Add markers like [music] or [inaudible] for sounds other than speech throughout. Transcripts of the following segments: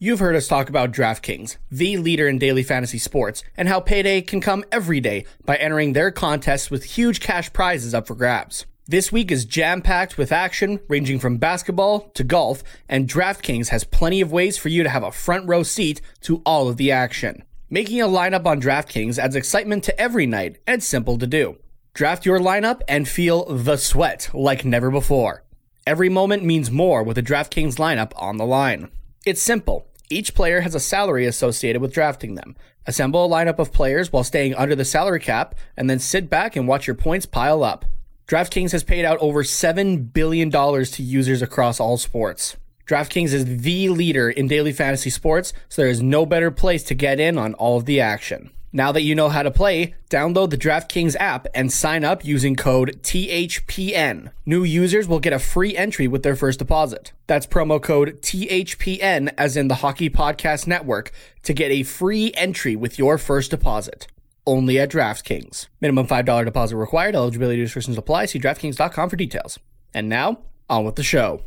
You've heard us talk about DraftKings, the leader in daily fantasy sports, and how payday can come every day by entering their contests with huge cash prizes up for grabs. This week is jam packed with action ranging from basketball to golf, and DraftKings has plenty of ways for you to have a front row seat to all of the action. Making a lineup on DraftKings adds excitement to every night, and simple to do. Draft your lineup and feel the sweat like never before. Every moment means more with a DraftKings lineup on the line. It's simple. Each player has a salary associated with drafting them. Assemble a lineup of players while staying under the salary cap, and then sit back and watch your points pile up. DraftKings has paid out over $7 billion to users across all sports. DraftKings is the leader in daily fantasy sports, so there is no better place to get in on all of the action. Now that you know how to play, download the DraftKings app and sign up using code THPN. New users will get a free entry with their first deposit. That's promo code THPN, as in the Hockey Podcast Network, to get a free entry with your first deposit. Only at DraftKings. Minimum $5 deposit required. Eligibility restrictions apply. See DraftKings.com for details. And now, on with the show.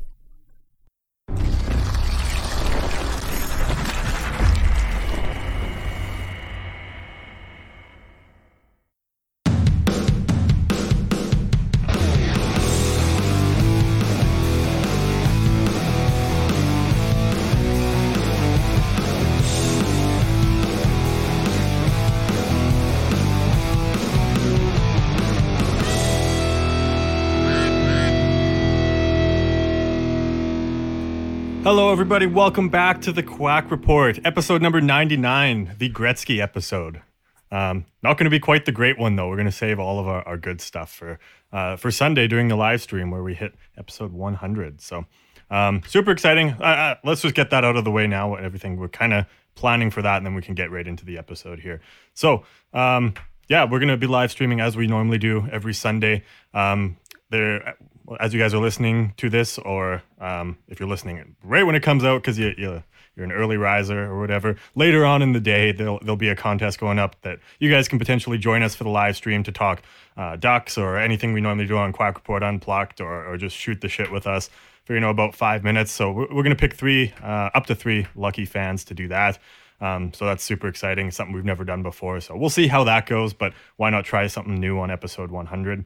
Hello, everybody. Welcome back to the Quack Report, episode number 99, the Gretzky episode. Um, not going to be quite the great one, though. We're going to save all of our, our good stuff for uh, for Sunday during the live stream where we hit episode 100. So, um, super exciting. Uh, uh, let's just get that out of the way now. Everything we're kind of planning for that, and then we can get right into the episode here. So, um, yeah, we're going to be live streaming as we normally do every Sunday. Um, there, as you guys are listening to this, or um, if you're listening right when it comes out because you, you you're an early riser or whatever. Later on in the day, there'll there'll be a contest going up that you guys can potentially join us for the live stream to talk uh, ducks or anything we normally do on Quack Report Unplugged, or or just shoot the shit with us for you know about five minutes. So we're, we're gonna pick three, uh, up to three lucky fans to do that. Um, so that's super exciting, something we've never done before. So we'll see how that goes, but why not try something new on episode 100?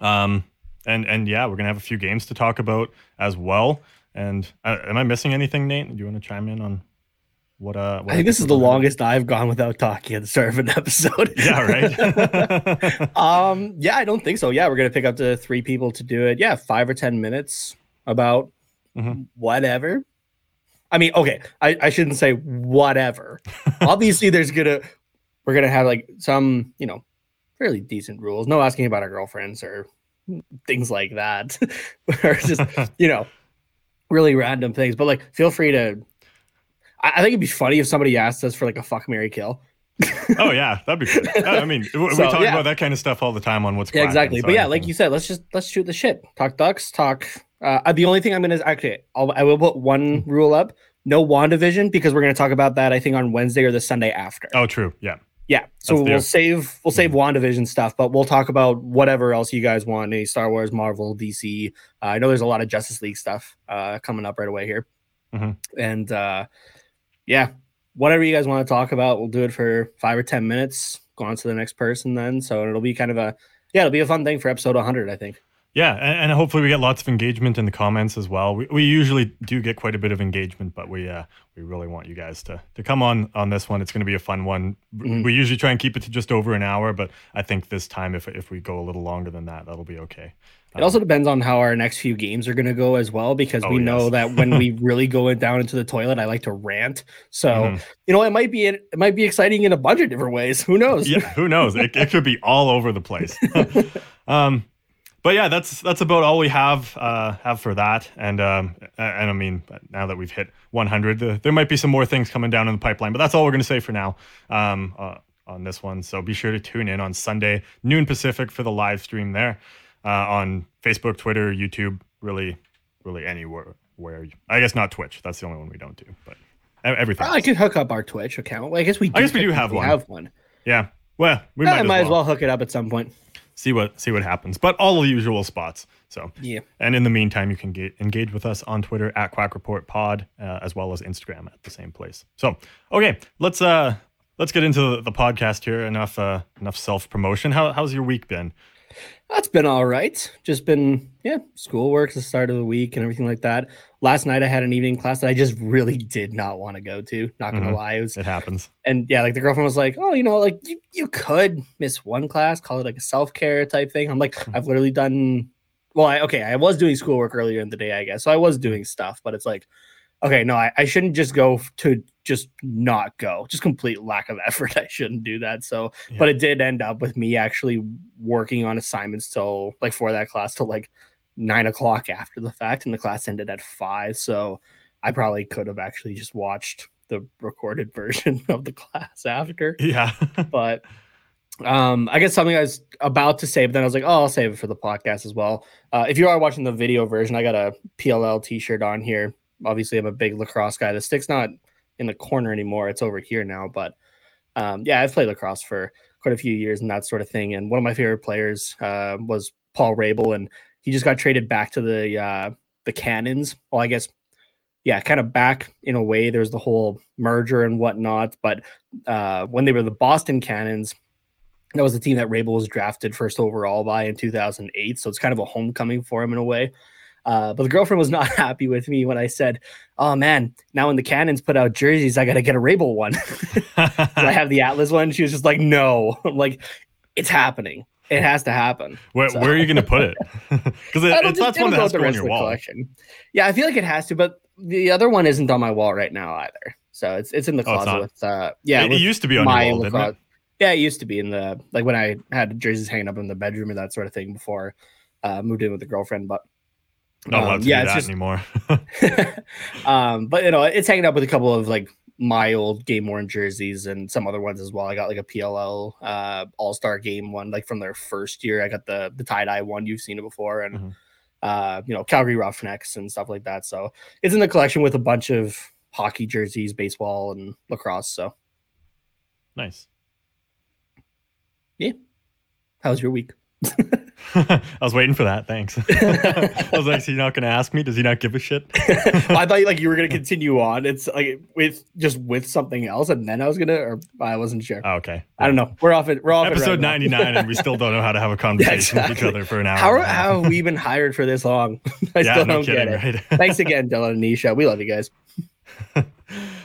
Um, and and yeah, we're gonna have a few games to talk about as well. And uh, am I missing anything, Nate? Do you want to chime in on what? Uh, what I think this is the 100? longest I've gone without talking at the start of an [laughs] episode. [laughs] Yeah, right. [laughs] um, yeah, I don't think so. Yeah, we're gonna pick up to three people to do it. Yeah, five or ten minutes about Mhm. whatever. I mean, okay, I, I shouldn't say whatever. Obviously, there's gonna we're gonna have like some, you know, fairly decent rules. No asking about our girlfriends or things like that. [laughs] or just, [laughs] you know, really random things. But like feel free to I, I think it'd be funny if somebody asked us for like a fuck Mary kill. [laughs] oh yeah, that'd be good. I mean, we, we talk yeah. about that kind of stuff all the time on what's Yeah, exactly. so but yeah, like you said, let's just let's shoot the shit. Talk ducks. Talk. Uh, the only thing I'm gonna actually, I'll, I will put one Hmm. rule up: no Wandavision because we're gonna talk about that. I think on Wednesday or the Sunday after. Oh, true. Yeah. Yeah. So that's we'll save we'll save Wandavision stuff, but we'll talk about whatever else you guys want. Any Star Wars, Marvel, DC. Uh, I know there's a lot of Justice League stuff uh, coming up right away here, Mhm. and uh, yeah, whatever you guys want to talk about, we'll do it for five or ten minutes. Go on to the next person then. So it'll be kind of a yeah, it'll be a fun thing for episode 100, I think. Yeah, and, and hopefully we get lots of engagement in the comments as well. We, we usually do get quite a bit of engagement, but we uh, we really want you guys to to come on on this one. It's going to be a fun one. Mhm. We usually try and keep it to just over an hour, but I think this time if if we go a little longer than that, that'll be okay. It also depends on how our next few games are going to go as well, because Oh, we know that when we [laughs] really go down into the toilet, I like to rant. So Mhm. you know, it might be it might be exciting in a bunch of different ways. [laughs] Who knows? yeah, who knows? It, it could be all over the place. [laughs] um, but yeah, that's that's about all we have uh, have for that. And um, and I mean, now that we've hit 100, the, there might be some more things coming down in the pipeline. But that's all we're going to say for now um, uh, on this one. So be sure to tune in on Sunday noon Pacific for the live stream there uh, on Facebook, Twitter, YouTube, really, really anywhere. Where I guess not Twitch. That's the only one we don't do, but everything. I could hook up our Twitch account. Well, I guess we. I guess we do have one. Have one. Yeah. Well, we yeah, might, as, might well. as well hook it up at some point. See what see what happens. But all the usual spots. So yeah. And in the meantime, you can get engage with us on Twitter at Quack Report Pod, uh, as well as Instagram at the same place. So okay, let's uh let's get into the, the podcast here. Enough uh enough self promotion. How how's your week been? That's been all right. Just been, yeah, schoolwork, the start of the week and everything like that. Last night I had an evening class that I just really did not want to go to. Not gonna Mhm. lie. It was It happens. and yeah, like the girlfriend was like, Oh, you know, like you, you could miss one class, call it like a self-care type thing. I'm like, I've literally done well, I okay, I was doing schoolwork earlier in the day, I guess. So I was doing stuff, but it's like, okay, no, I, I shouldn't just go to just not go. Just complete lack of [laughs] effort. I shouldn't do that. So Yeah. but it did end up with me actually working on assignments till like for that class till like nine o'clock after the fact, and the class ended at five. So I probably could have actually just watched the recorded [laughs] version of the class after. Yeah. [laughs] But um, I guess something I was about to say, but then I was like, oh, I'll save it for the podcast as well. Uh, if you are watching the video version, I got a PLL T-shirt on here. Obviously, I'm a big lacrosse guy. The stick's not in the corner anymore; it's over here now. But um, yeah, I've played lacrosse for quite a few years and that sort of thing. And one of my favorite players uh, was Paul Rabil, and he just got traded back to the uh, the Cannons. Well, I guess yeah, kind of back in a way. There's the whole merger and whatnot, but uh, when they were the Boston Cannons, that was the team that Rabil was drafted first overall by in 2008. So it's kind of a homecoming for him in a way. Uh, but the girlfriend was not [laughs] happy with me when I said, "Oh man, now when the Cannons put out jerseys, I got to get a Rabil one." [laughs] [laughs] I have the Atlas one. She was just like, "No," I'm like, "It's happening. It has to happen." where, So- where are you going to put it? Because it, it's that's one that has to go on your wall. collection. Yeah, I feel like it has to, but the other one isn't on my wall right now either. So it's it's in the Oh, closet not? with uh yeah. it, it used to be on my your wall, didn't it? Yeah, it used to be in the like when I had jerseys hanging up in the bedroom and that sort of thing before uh moved in with the girlfriend. But Not allowed um, to yeah, do that just- anymore. [laughs] um, but you know, it's hanging up with a couple of like my old game worn jerseys and some other ones as well. I got like a PLL uh all star game one, like from their first year. I got the the tie dye one. You've seen it before, and Mhm. uh, you know, Calgary Roughnecks and stuff like that. So it's in the collection with a bunch of hockey jerseys, baseball, and lacrosse. So nice. Yeah. How was your week? [laughs] [laughs] I was waiting for that. Thanks. [laughs] I was like, is he not going to ask me? Does he not give a shit? [laughs] I thought like you were gonna continue on. It's like with just with something else, and then I was gonna, or I wasn't sure. Oh, okay. I don't know. We're off it. We're off Episode 99, and we still don't know how to have a conversation with each other for an hour. How, and a half. how have we been hired for this long? I yeah, still no don't kidding, get it. right? Thanks again, Dylan and Nisha. We love you guys.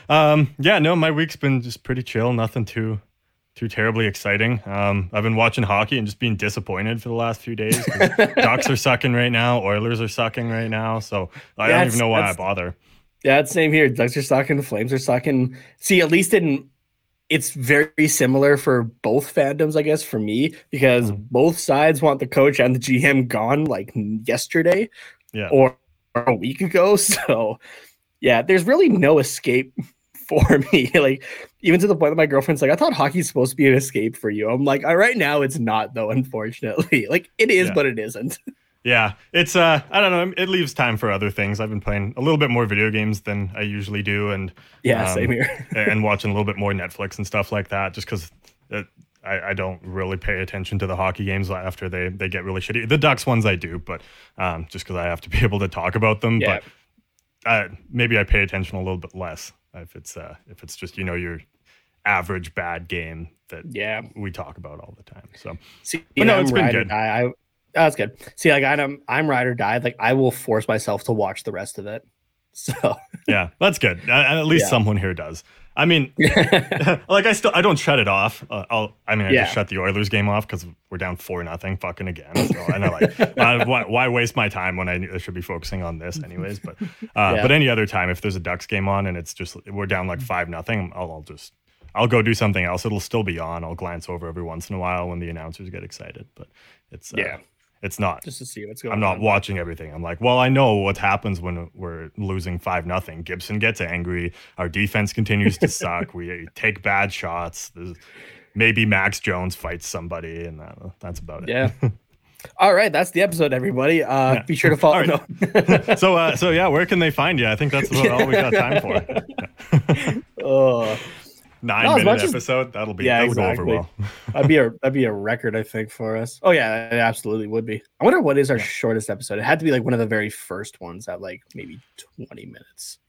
Um, yeah, no, my week's been just pretty chill. Nothing too too terribly exciting. Um, I've been watching hockey and just being disappointed for the last few days. [laughs] Ducks are sucking right now. Oilers are sucking right now. So I Yeah, don't even know why I bother. Yeah, it's same here. Ducks are sucking. The Flames are sucking. See, at least in it's very similar for both fandoms, I guess, for me, because Mhm. both sides want the coach and the GM gone like yesterday Yeah. or a week ago. [laughs] So yeah, there's really no escape for [laughs] me. like even to the point that my girlfriend's like, I thought hockey's supposed to be an escape for you. I'm like, "Uh, right now it's not though, unfortunately. [laughs] Like it is, Yeah. but it isn't. [laughs] Yeah, it's uh, I don't know. It leaves time for other things. I've been playing a little bit more video games than I usually do, and Yeah, Um, same here. and watching a little bit more Netflix and stuff like that, just because I, I don't really pay attention to the hockey games after they they get really shitty. The Ducks ones I do, but um, just because I have to be able to talk about them. Yeah. But uh, maybe I pay attention a little bit less if it's uh, if it's just you know your average bad game that Yeah. we talk about all the time. So See, But no, I'm it's been good. die. I, oh, that's good. See, like I'm, I'm ride or die. Like I will force myself to watch the rest of it. So [laughs] yeah, that's good. At least Yeah. someone here does. I mean, [laughs] like I still I don't shut it off. Uh, I'll I mean I Yeah. just shut the Oilers game off because we're down four nothing fucking again. So and I like [laughs] uh, why, why waste my time when I, I should be focusing on this anyways. But uh, Yeah. but any other time if there's a Ducks game on and it's just we're down like five nothing, I'll, I'll just I'll go do something else. It'll still be on. I'll glance over every once in a while when the announcers get excited. But it's uh, Yeah. It's not. just to see what's going I'm on. not watching everything. I'm like, well, I know what happens when we're losing five nothing. Gibson gets angry. Our defense continues to [laughs] suck. We take bad shots. There's, maybe Max Jones fights somebody, and that, that's about it. Yeah. [laughs] All right, that's the episode, everybody. Uh, Yeah. Be sure to follow. All right. No. [laughs] so, uh, so yeah, where can they find you? I think that's about all we got time for. oh, Nine No, minute as- episode. That'll be Yeah, that would go over exactly. well. [laughs] that'd be a that'd be a record, I think, for us. Oh yeah, it absolutely would be. I wonder what is our shortest episode. It had to be like one of the very first ones at like maybe twenty minutes.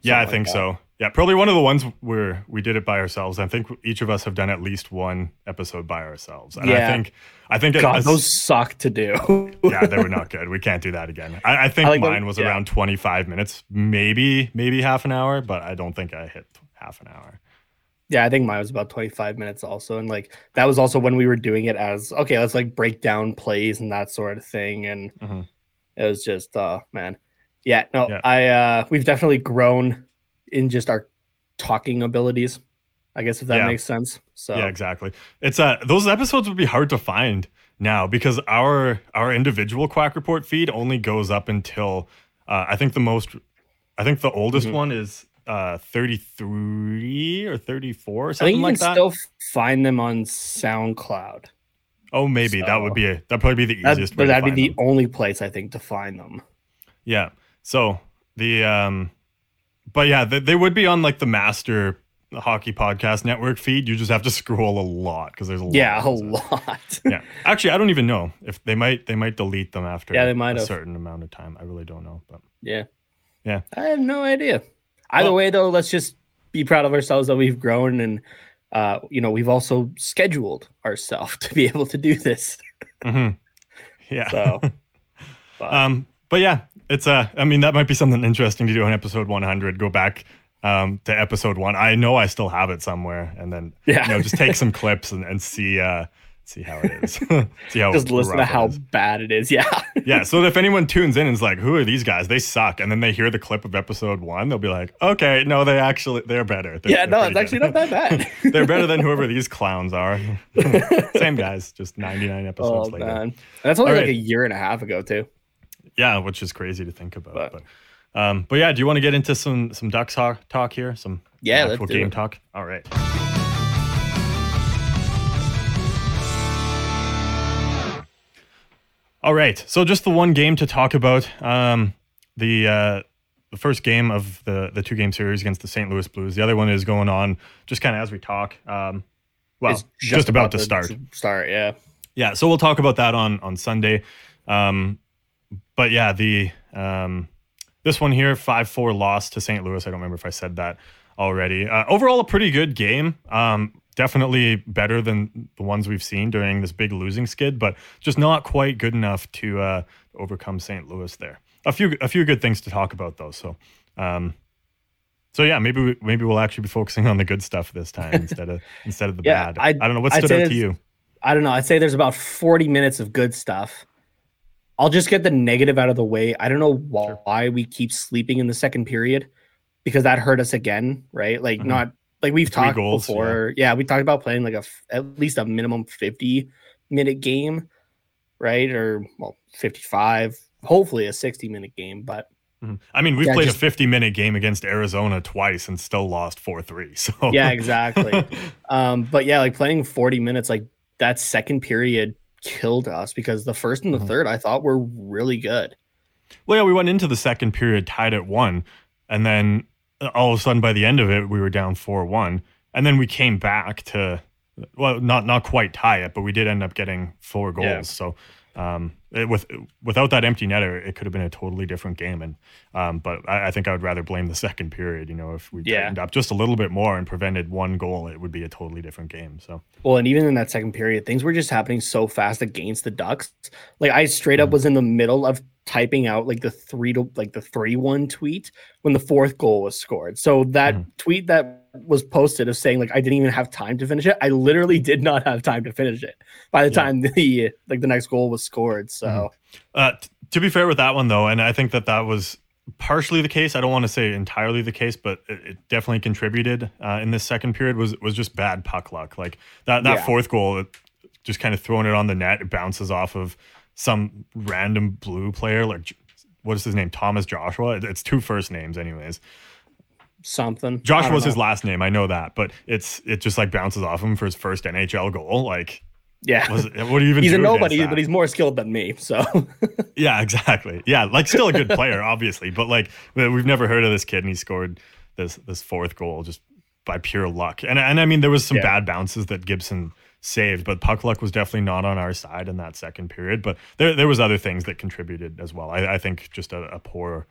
Yeah, I Something think that. so. Yeah, probably one of the ones where we did it by ourselves. I think each of us have done at least one episode by ourselves. And Yeah. I think I think God, as- those suck to do. [laughs] yeah, they were not [laughs] good. We can't do that again. I, I think I like the- mine was yeah. around 25 minutes, maybe maybe half an hour, but I don't think I hit half an hour. Yeah, I think mine was about 25 minutes also. And like that was also when we were doing it as okay, let's like break down plays and that sort of thing. And Mhm. it was just uh man. Yeah, no, Yeah. I uh we've definitely grown in just our talking abilities. I guess if that Yeah. makes sense. So Yeah, exactly. It's uh those episodes would be hard to find now because our our individual quack report feed only goes up until uh, I think the most I think the oldest Mhm. one is uh 33 or 34 or I something think you like can that. still find them on SoundCloud. oh, maybe that would be a, that'd probably be the easiest but way that'd be the them. only place I think to find them. Yeah. So the um but yeah, they, they would be on like the master hockey podcast network feed. You just have to [laughs] scroll a lot because there's a lot. Yeah, a lot. [laughs] yeah. Actually, I don't even know if they might they might delete them after Yeah, they might a have. certain amount of time. I really don't know, but yeah. Yeah. I have no idea. Either Well- way though, let's just be proud of ourselves that we've grown and uh, you know, we've also scheduled ourselves [laughs] to be able to do this. Mhm. [laughs] yeah. So but- um but yeah, it's uh I mean that might be something interesting to do on episode 100. Go back um to episode 1. I know I still have it somewhere and then Yeah. you know just take [laughs] some clips and, and see uh see how it is. [laughs] see how just listen to how is. bad it is. [laughs] Yeah. yeah. So if anyone tunes in and is like, "Who are these guys? They suck," and then they hear the clip of episode one, they'll be like, "Okay, no, they actually they're better." They're- yeah, they're no, it's pretty actually not that bad. [laughs] they're better than whoever these clowns are. Same guys, just ninety nine episodes later. man. That's only All like right. a year and a half ago too. Yeah, which is crazy to think about. But, But- um, but yeah, do you want to get into some some Ducks talk, talk here? Some Yeah, actual let's do game it. talk. All right. All right. So just the one game to talk about. Um, the uh, the first game of the the two game series against the St. Louis Blues. The other one is going on just kind of as we talk. Um, well, It's just, about, to start. Start, yeah. Yeah, so we'll talk about that on on Sunday. Um, but yeah, the um, this one here, five four loss to St. Louis. I don't remember if I said that already. Uh, overall, a pretty good game. Um, definitely better than the ones we've seen during this big losing skid, but just not quite good enough to uh, overcome St. Louis there. A few a few good things to talk about though. So. Um, so yeah, maybe we, maybe we'll actually be focusing on the good stuff this time [laughs] instead of instead of the Yeah, bad. I- I, don't know what stood out to you. I don't know. I'd say there's about 40 minutes of good stuff. I'll just get the negative out of the way. I don't know why we keep sleeping in the second period because that hurt us again, right? Like Mhm. not like we've Three talked goals, before. Yeah. we talked about playing like a f- at least a minimum 50 minute game, right? Or well, 55, hopefully a 60 minute game, but Mhm. I mean, we've Yeah, played just- a 50 minute game against Arizona twice and still lost 4 3. [laughs] So, yeah, exactly. [laughs] um, but yeah, like playing 40 minutes, like that second period killed us because the first and the Mhm. third I thought were really good. well, yeah, we went into the second period tied at one. And then all of a sudden, by the end of it, we were down 4 1. And then we came back to, well, not not quite tie it, but we did end up getting four goals. Yeah. So, um, it, with without that empty netter, it could have been a totally different game. And um, but I, I think I would rather blame the second period. You know, if we Yeah. tightened up just a little bit more and prevented one goal, it would be a totally different game. So Well, and even in that second period, things were just happening so fast against the Ducks. Like I straight Mm-hmm. up was in the middle of typing out like the three to like the three one tweet when the fourth goal was scored. So that Mhm. tweet that was posted of saying like I didn't even have time to finish it. I literally did not have time to finish it by the Yeah. time the like the next goal was scored. So Mhm. Uh, t- to be fair with that one, though, and I think that that was partially the case. I don't want to say entirely the case, but it, it definitely contributed uh, in this second period. Was was just bad puck luck. Like that that Yeah. fourth goal, just kind of throwing it on the net, it bounces off of some random blue player like what is his name? Thomas Joshua. It's two first names, anyways. Something. Joshua was his last name. I know that, but it's it just like bounces off him for his first NHL goal. Like, yeah, was, what do you even? he's a nobody, but he's more skilled than me. So. [laughs] yeah, exactly. Yeah, like still a good player, obviously, but like we've never heard of this kid, and he scored this this fourth goal just by pure luck. And and I mean, there was some yeah. bad bounces that Gibson saved, but puck luck was definitely not on our side in that second period. But there there was other things that contributed as well. I, I think just a, a poor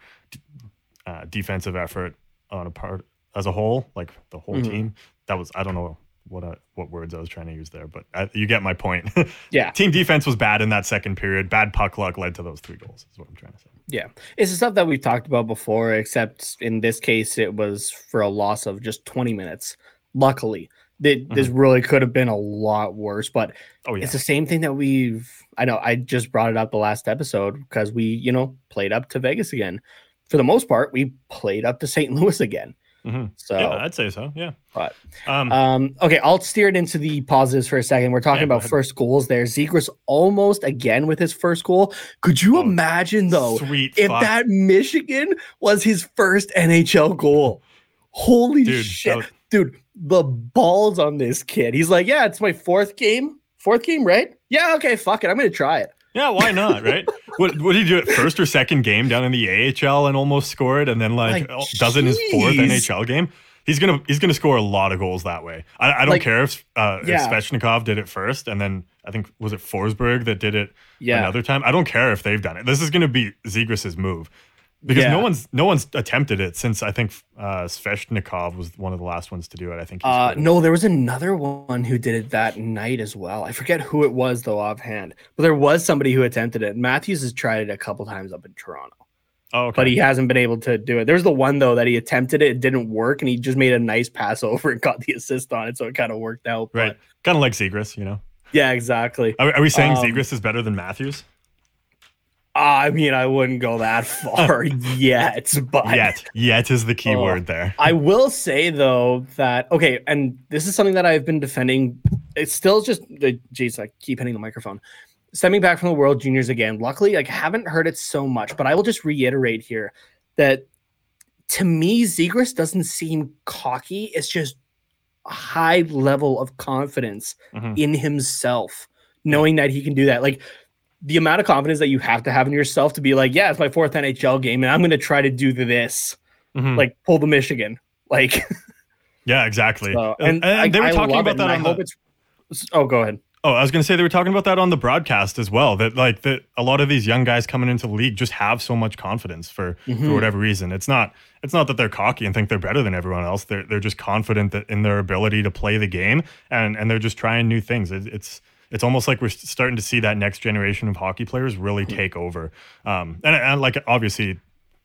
uh, defensive effort on a part as a whole, like the whole mm-hmm. team. That was I don't know what I, what words I was trying to use there, but I, you get my point. [laughs] yeah, team defense was bad in that second period. Bad puck luck led to those three goals. Is what I'm trying to say. Yeah, it's the stuff that we've talked about before, except in this case, it was for a loss of just 20 minutes. Luckily, mm-hmm. this really could have been a lot worse, but oh, yeah. it's the same thing that we've. I know I just brought it up the last episode because we, you know, played up to Vegas again for the most part, we played up to [laughs] St. Louis again. Mm-hmm. So yeah, I'd say so. Yeah. But um, um, okay, I'll steer it into the positives for a second. We're talking yeah, about first goals there. Zegras almost again with his first goal. Could you oh, imagine though if fuck. that Michigan was his first NHL goal? Holy dude, shit. Was... Dude, the balls on this kid. He's like, Yeah, it's my fourth game. Fourth game, right? Yeah, okay, fuck it. I'm gonna try it. Yeah, why not? Right? [laughs] what what did he do at first or second game down in the AHL and almost scored, and then like, like does in his fourth NHL game? He's gonna he's gonna score a lot of goals that way. I, I don't like, care if uh, yeah. if Svechnikov did it first, and then I think was it Forsberg that did it yeah. another time. I don't care if they've done it. This is gonna be Zegras's move because yeah. no one's no one's attempted it since I think uh, Svechnikov was one of the last ones to do it. I think. Uh, no, there was another one who did it that night as well. I forget who it was though offhand, but there was somebody who attempted it. Matthews has tried it a couple times up in Toronto. Oh, okay. But he hasn't been able to do it. There's the one though that he attempted it, it didn't work, and he just made a nice pass [laughs] over and got the assist on it, so it kind of worked out. Right, kind of like Zegras, you know. Yeah, exactly. Are, are we saying um, Zegras is better than Matthews? I mean, I wouldn't go that [laughs] far yet, but yet, yet is the key uh, word there. I will say though that okay, and this is something that I've been defending. It's still just the geez, I keep hitting the microphone. Stemming back from the World Juniors again. Luckily, like haven't heard it so much, but I will just reiterate here that to me, Zegras doesn't seem cocky. It's just a high level of confidence mm-hmm. in himself, knowing that he can do that. Like the amount of confidence that you have to have in yourself to be like, yeah, it's my fourth NHL game, and I'm going to try to do this, mm-hmm. like pull the Michigan, like. [laughs] yeah, exactly. So, and, and I, they were I talking about that. I hope it's. Oh, go ahead. Oh, I was going to say they were talking about that on the broadcast as well. That like that a lot of these young guys coming into the league just have so much confidence for mm-hmm. for whatever reason. It's not it's not that they're cocky and think they're better than everyone else. They're they're just confident that in their ability to play the game and and they're just trying new things. It, it's it's almost like we're starting to see that next generation of hockey players really hmm. take over. Um, and, and like obviously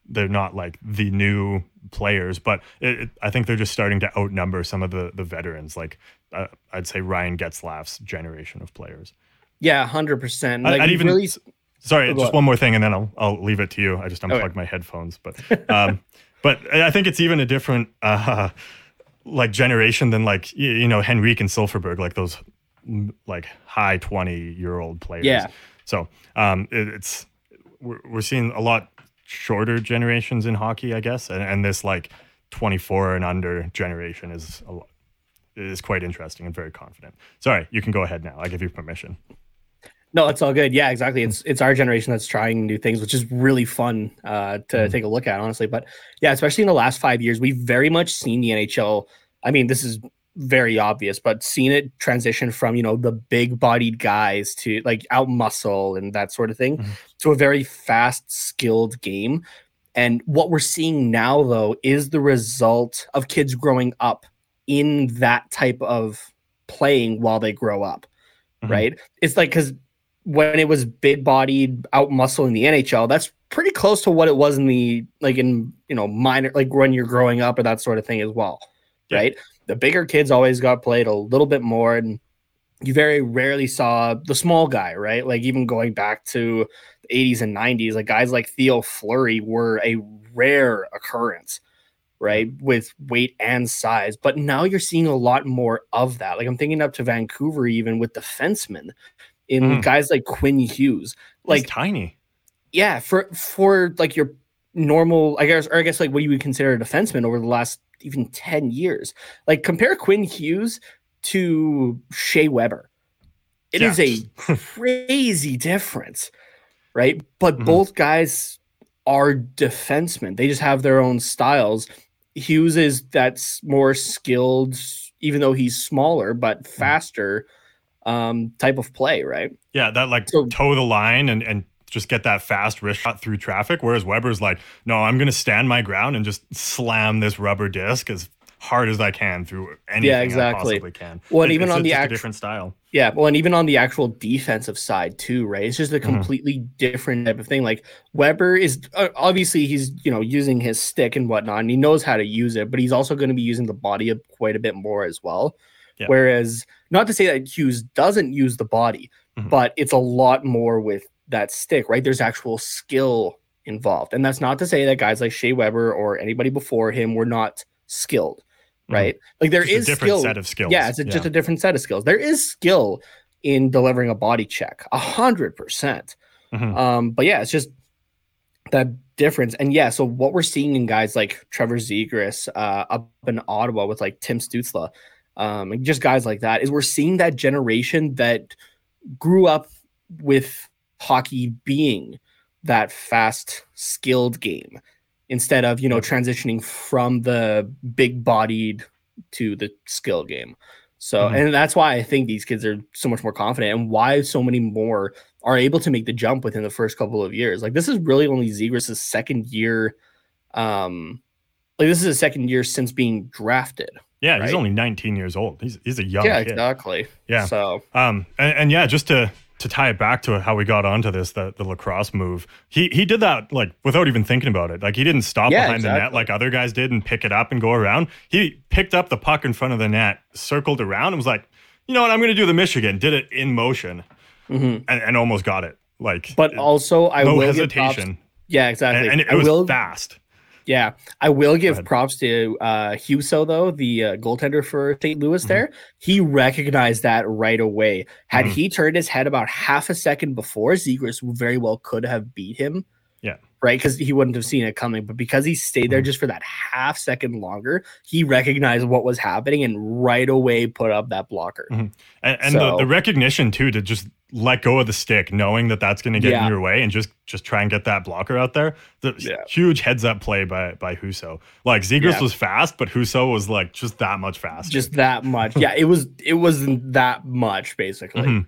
they're not like the new players, but it, it, I think they're just starting to outnumber some of the the veterans. Like uh, I'd say Ryan Getzlaf's generation of players. Yeah, hundred percent. Like I'd even really... sorry, oh, just one more thing, and then I'll I'll leave it to you. I just unplugged okay. my headphones, but um, [laughs] but I think it's even a different. Uh, like generation than like you know Henrique and Silfverberg, like those like high 20 year old players. Yeah. So um, it, it's we're, we're seeing a lot shorter generations in hockey, I guess, and, and this like 24 and under generation is a, lot is quite interesting and very confident. Sorry, you can go ahead now. I give you permission. No, it's all good. Yeah, exactly. It's it's our generation that's trying new things, which is really fun uh, to mm. take a look at, honestly. But yeah, especially in the last five years, we've very much seen the NHL. I mean, this is very obvious, but seeing it transition from, you know, the big bodied guys to like out muscle and that sort of thing mm-hmm. to a very fast, skilled game. And what we're seeing now, though, is the result of kids growing up in that type of playing while they grow up, mm-hmm. right? It's like because when it was big bodied, out muscle in the NHL, that's pretty close to what it was in the like in you know minor like when you're growing up or that sort of thing as well, yeah. right? The bigger kids always got played a little bit more and you very rarely saw the small guy, right? Like even going back to the 80s and 90s, like guys like Theo Fleury were a rare occurrence, right? With weight and size. But now you're seeing a lot more of that. Like I'm thinking up to Vancouver, even with defensemen. in Mhm. guys like Quinn Hughes. Like He's tiny. yeah, for for like your normal, I guess, or I guess like what you would consider a defenseman over the last even 10 years. Like compare Quinn Hughes to Shea Weber. It is Yeah. a [laughs] crazy difference, right? But Mhm. both guys are defensemen. They just have their own styles. Hughes is that's more skilled, even though he's smaller, but faster um type of play, right? Yeah, that like So- toe the line and and just get that fast wrist shot through traffic. Whereas Weber's like, no, I'm gonna stand my ground and just slam this rubber disc as hard as I can through anything yeah, exactly. possibly can. Well, and It- even it's on a- the act- different style. Yeah, well, and even on the actual defensive side too, right? It's just a Mhm. completely different type of thing. Like Weber is uh, obviously he's you know using his stick and whatnot, and he knows how to use it, but he's also going to be using the body quite a bit more as well. Yeah. Whereas, not to say that Hughes doesn't use the body, Mhm. but it's a lot more with that stick, right? There's actual skill involved, and that's not to say that guys like Shea Weber or anybody before him were not skilled, Mhm. right? Like there Just is a different skill. set of skills. Yeah, it's a, just a different set of skills. There is skill in delivering a body check, a hundred percent. Mhm. Um, but yeah, it's just that difference. And yeah, so what we're seeing in guys like Trevor Zegras uh, up in Ottawa with like Tim Stützle, um, and just guys like that, is we're seeing that generation that grew up with hockey being that fast, skilled game instead of you know transitioning from the big bodied to the skill game. So, Mhm. and that's why I think these kids are so much more confident and why so many more are able to make the jump within the first couple of years. Like this is really only Zegras' second year. Um, like this is his second year since being drafted. Yeah, he's only 19 years old. He's he's a young yeah, kid. exactly. Yeah. So Um, and, and yeah, just to to tie it back to how we got onto this, the, the lacrosse move, he he did that like without even thinking about it. Like he didn't stop Yeah, behind the net like other guys did and pick it up and go around. He picked up the puck in front of the net, circled around, and was like, you know what, I'm going to do the Michigan. Did it in motion mhm. and, and almost got it. Like, but also I no will give props- hesitation, yeah, exactly. and, and it I was will fast. Yeah, I will give props to uh Husso though, the uh, goaltender for St. Louis. Mhm. There, he recognized that right away. Had Mhm. he turned his head about half a second before, Zegras very well could have beat him. Yeah. right, because he wouldn't have seen it coming. But because he stayed there Mhm. just for that half second longer, he recognized what was happening and right away put up that blocker. Mhm. And, and the, the recognition too to just let go of the stick, knowing that that's going to get Yeah. in your way, and just just try and get that blocker out there. The Yeah. huge heads up play by by Husso. Like Zegras Yeah. was fast, but Husso was like just that much faster. Just that much. Yeah, it was. It wasn't that much basically. Mhm.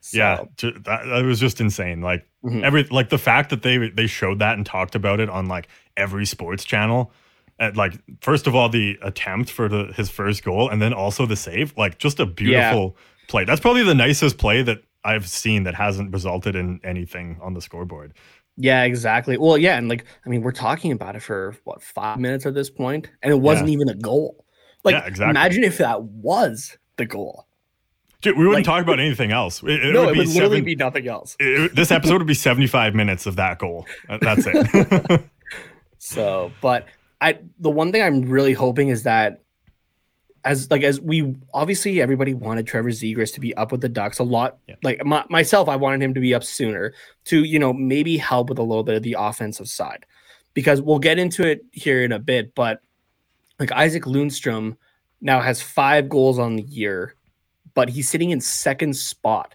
So, yeah, ju- that, that was just insane. Like Mhm. every like the fact that they they showed that and talked about it on like every sports channel. At like first of all the attempt for the his first goal, and then also the save. Like just a beautiful play. That's probably the nicest play that I've seen that hasn't resulted in anything on the scoreboard. Yeah, exactly. Well, yeah, and like I mean, we're talking about it for what five minutes at this point, and it wasn't even a goal. Like, Yeah, exactly. imagine if that was the goal. Dude, we wouldn't Like- talk about anything else. It, it no, would it be would literally be nothing else. it- this episode would be 75 minutes of that goal. Uh, That's it. [laughs] So, but I the one thing I'm really hoping is that as like as we obviously everybody wanted Trevor Zegras to be up with the Ducks a lot. Yeah. Like my, myself, I wanted him to be up sooner to you know maybe help with a little bit of the offensive side because we'll get into it here in a bit. But like Isac Lundeström now has five goals on the year, but he's sitting in second spot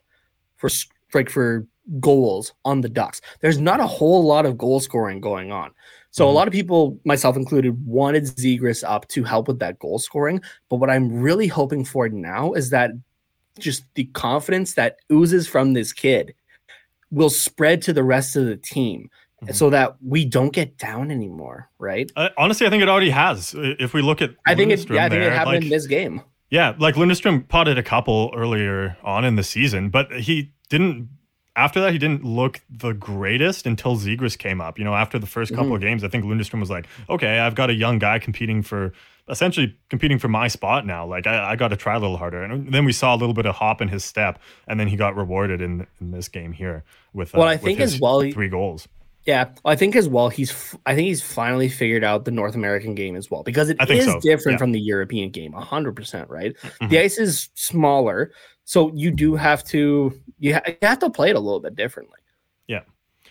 for like for goals on the Ducks. There's not a whole lot of goal scoring going on. So a Mhm. lot of people, myself included, wanted Zegras up to help with that goal scoring. But what I'm really hoping for now is that just the confidence that oozes from this kid will spread to the rest of the team Mhm. so that we don't get down anymore, right? Uh, honestly, I think it already has. If we look at I think it yeah, I think it happened like- in this game. Yeah, like Lindstrom potted a couple earlier on in the season, but he didn't. After that, he didn't look the greatest until Zegras came up. You know, after the 1st couple Mm-hmm. of games, I think Lindstrom was like, "Okay, I've got a young guy competing for, essentially competing for my spot now. Like, I, I got to try a little harder." And then we saw a little bit of hop in his step, and then he got rewarded in in this game here with. Uh, Well, I with think as well three goals. Yeah, I think as well he's f- I think he's finally figured out the North American game as well because it I is so, different yeah. from the European game 100%, right? Mhm. The ice is smaller, So you do have to you, ha- you have to play it a little bit differently. Yeah.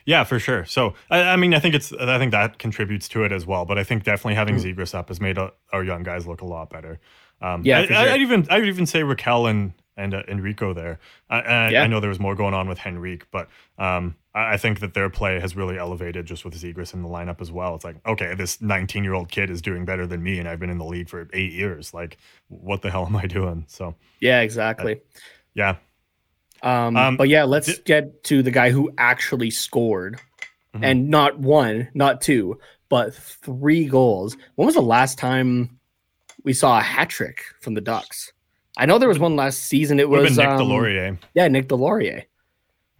Yeah, for sure. So, I, I, mean, I think it's, I think that contributes to it as well. But I think definitely having mm. Zegras up has made a, our young guys look a lot better. Um, yeah, I, sure. I'd even, I'd even say Rakell and and uh, Henrique there. I, yeah. I know there was more going on with Henrique, but um, I, I, think that their play has really elevated just with Zegras in the lineup as well. It's like, okay, this 19 year old kid is doing better than me, and I've been in the league for eight years. Like, what the hell am I doing? So, yeah, exactly. yeah. Um, um, but yeah, let's th- get to the guy who actually scored, mm-hmm. and not one, not two, but three goals. When was the last time we saw a hat trick from the Ducks? I know there was one last season. It was Nick um, Deslauriers. Yeah, Nick Deslauriers.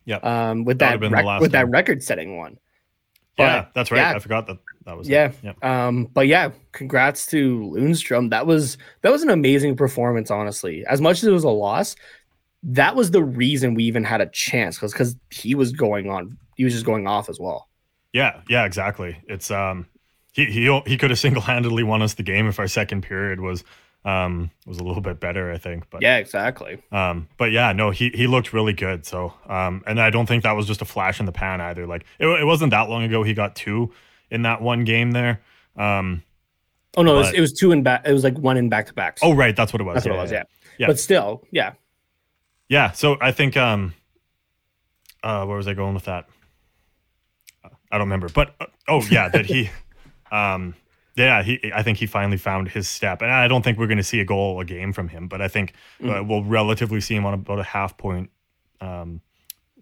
Yeah. Um, with that, that rec- with that record-setting one. But, yeah, that's right. Yeah, I forgot that that was. Yeah. yeah. Um, but yeah, congrats to Lundeström. That was that was an amazing performance. Honestly, as much as it was a loss, that was the reason we even had a chance because because he was going on. He was just going off as well. Yeah. Yeah. Exactly. It's um. He he he could have single-handedly won us the game if our second period was um, was a little bit better, I think. But yeah, exactly. Um, but yeah, no, he he looked really good. So, um, and I don't think that was just a flash in the pan either. Like it, it wasn't that long ago he got two in that one game there. Um, oh no, but, it, was, it was two in back. It was like one in back to backs. Oh right, that's what it was. That's yeah, what it was. Yeah. yeah. But still, yeah. Yeah. So I think um, uh, where was I going with that? I don't remember, but uh, oh yeah, that he [laughs] um yeah, he. I think he finally found his step, and I don't think we're going to see a goal a game from him, but I think mm-hmm. uh, we'll relatively see him on about a half point um,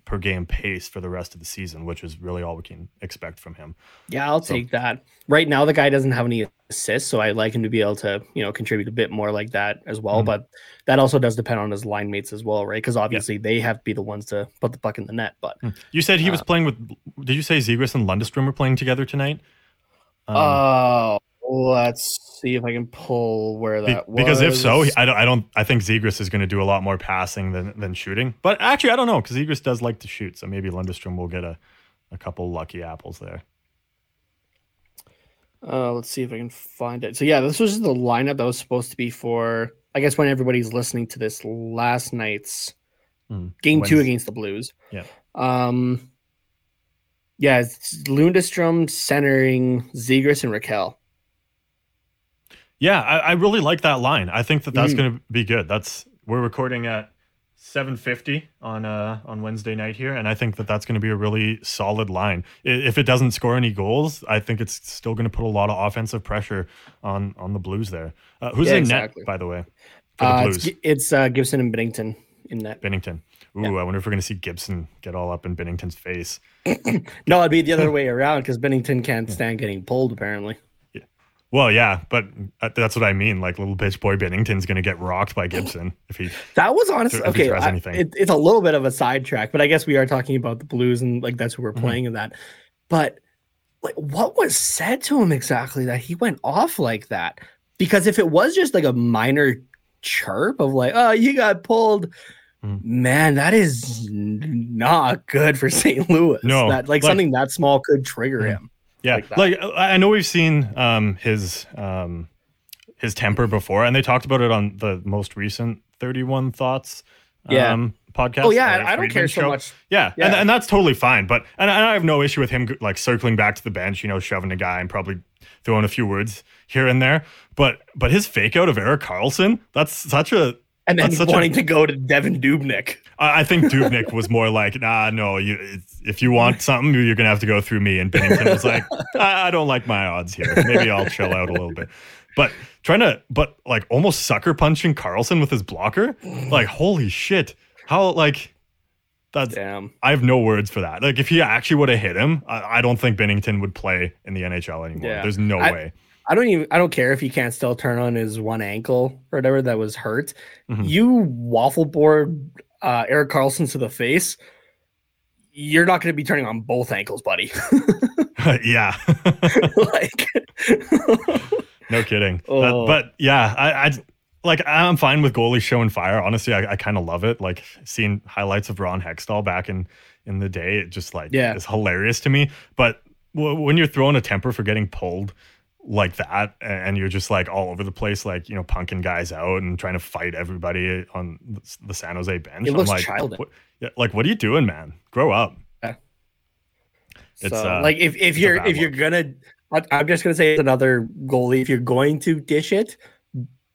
per game pace for the rest of the season, which is really all we can expect from him. Yeah, I'll so, take that. Right now, the guy doesn't have any assists, so I like him to be able to you know contribute a bit more like that as well. Mm-hmm. But that also does depend on his line mates as well, right? Because obviously yeah. they have to be the ones to put the puck in the net. But hmm. you said he uh, was playing with. Did you say Zegras and Lundeström were playing together tonight? Um, oh, let's see if I can pull where that be, because if so, I don't. I don't. I think Zegras is going to do a lot more passing than than shooting. But actually, I don't know because Zegras does like to shoot, so maybe Lundeström will get a a couple lucky apples there. Uh, let's see if I can find it. So yeah, this was the lineup that was supposed to be for. I guess when everybody's listening to this last night's mm, game two against the Blues. Yeah. Um. Yeah, it's Lundeström centering Zegras and Rakell. Yeah, I, I, really like that line. I think that that's mm. going to be good. That's we're recording at 7:50 on uh on Wednesday night here, and I think that that's going to be a really solid line. If it doesn't score any goals, I think it's still going to put a lot of offensive pressure on on the Blues there. Uh, who's yeah, in exactly. net, by the way? For the uh, Blues, it's, it's uh, Gibson and Bennington in net. Binnington. Ooh, yeah. I wonder if we're going to see Gibson get all up in Bennington's face. [clears throat] no, it'd be the other way around because Bennington can't stand getting pulled. Apparently. Yeah. Well, yeah, but uh, that's what I mean. Like little bitch boy Bennington's going to get rocked by Gibson if he. [laughs] That was honestly okay. I, it, it's a little bit of a sidetrack, but I guess we are talking about the Blues and like that's who we're mm-hmm. playing in that. But like, what was said to him exactly that he went off like that? Because if it was just like a minor chirp of like, oh, you got pulled. Man, that is not good for [laughs] St. Louis. No, that like, like something that small could trigger mm. him. Yeah, like, like, I know we've seen um, his um, his temper before, and they talked about it on the most recent Thirty One Thoughts. Yeah. Um, podcast. Oh yeah, uh, I don't care show. so much. Yeah, yeah. And, and that's totally fine. But and, and I have no issue with him like circling back to the bench, you know, shoving a guy and probably throwing a few words here and there. But but his fake out of Erik Karlsson, that's such a and then wanting a, to go to Devan Dubnyk. I think Dubnyk was more like, nah, no, you if you want something, you're gonna have to go through me. And Bennington was like, [laughs] I, I don't like my odds here. Maybe I'll chill out a little bit. But trying to, but like almost sucker punching Karlsson with his blocker, like holy shit, how like that's damn. I have no words for that. Like if he actually would have hit him, I, I, don't think Bennington would play in the NHL anymore. Yeah. There's no I, way. I don't even I don't care if he can't still turn on his one ankle or whatever that was hurt. Mm-hmm. You waffle board uh, Erik Karlsson to the face. You're not going to be turning on both ankles, buddy. [laughs] [laughs] yeah. [laughs] like no kidding. Oh. That, but yeah, I, I like I'm fine with goalies showing fire. Honestly, I, I kind of love it. Like seeing highlights of Ron Hextall back in in the day, it just like yeah. is hilarious to me. But w- when you're throwing a temper for getting pulled, like that and you're just like all over the place like you know punking guys out and trying to fight everybody on the San Jose bench. It looks I'm like, childish. What, like what are you doing man? Grow up. Yeah. it's so, uh, like if, if you're if you're gonna i'm just gonna say it's another goalie. If you're going to dish it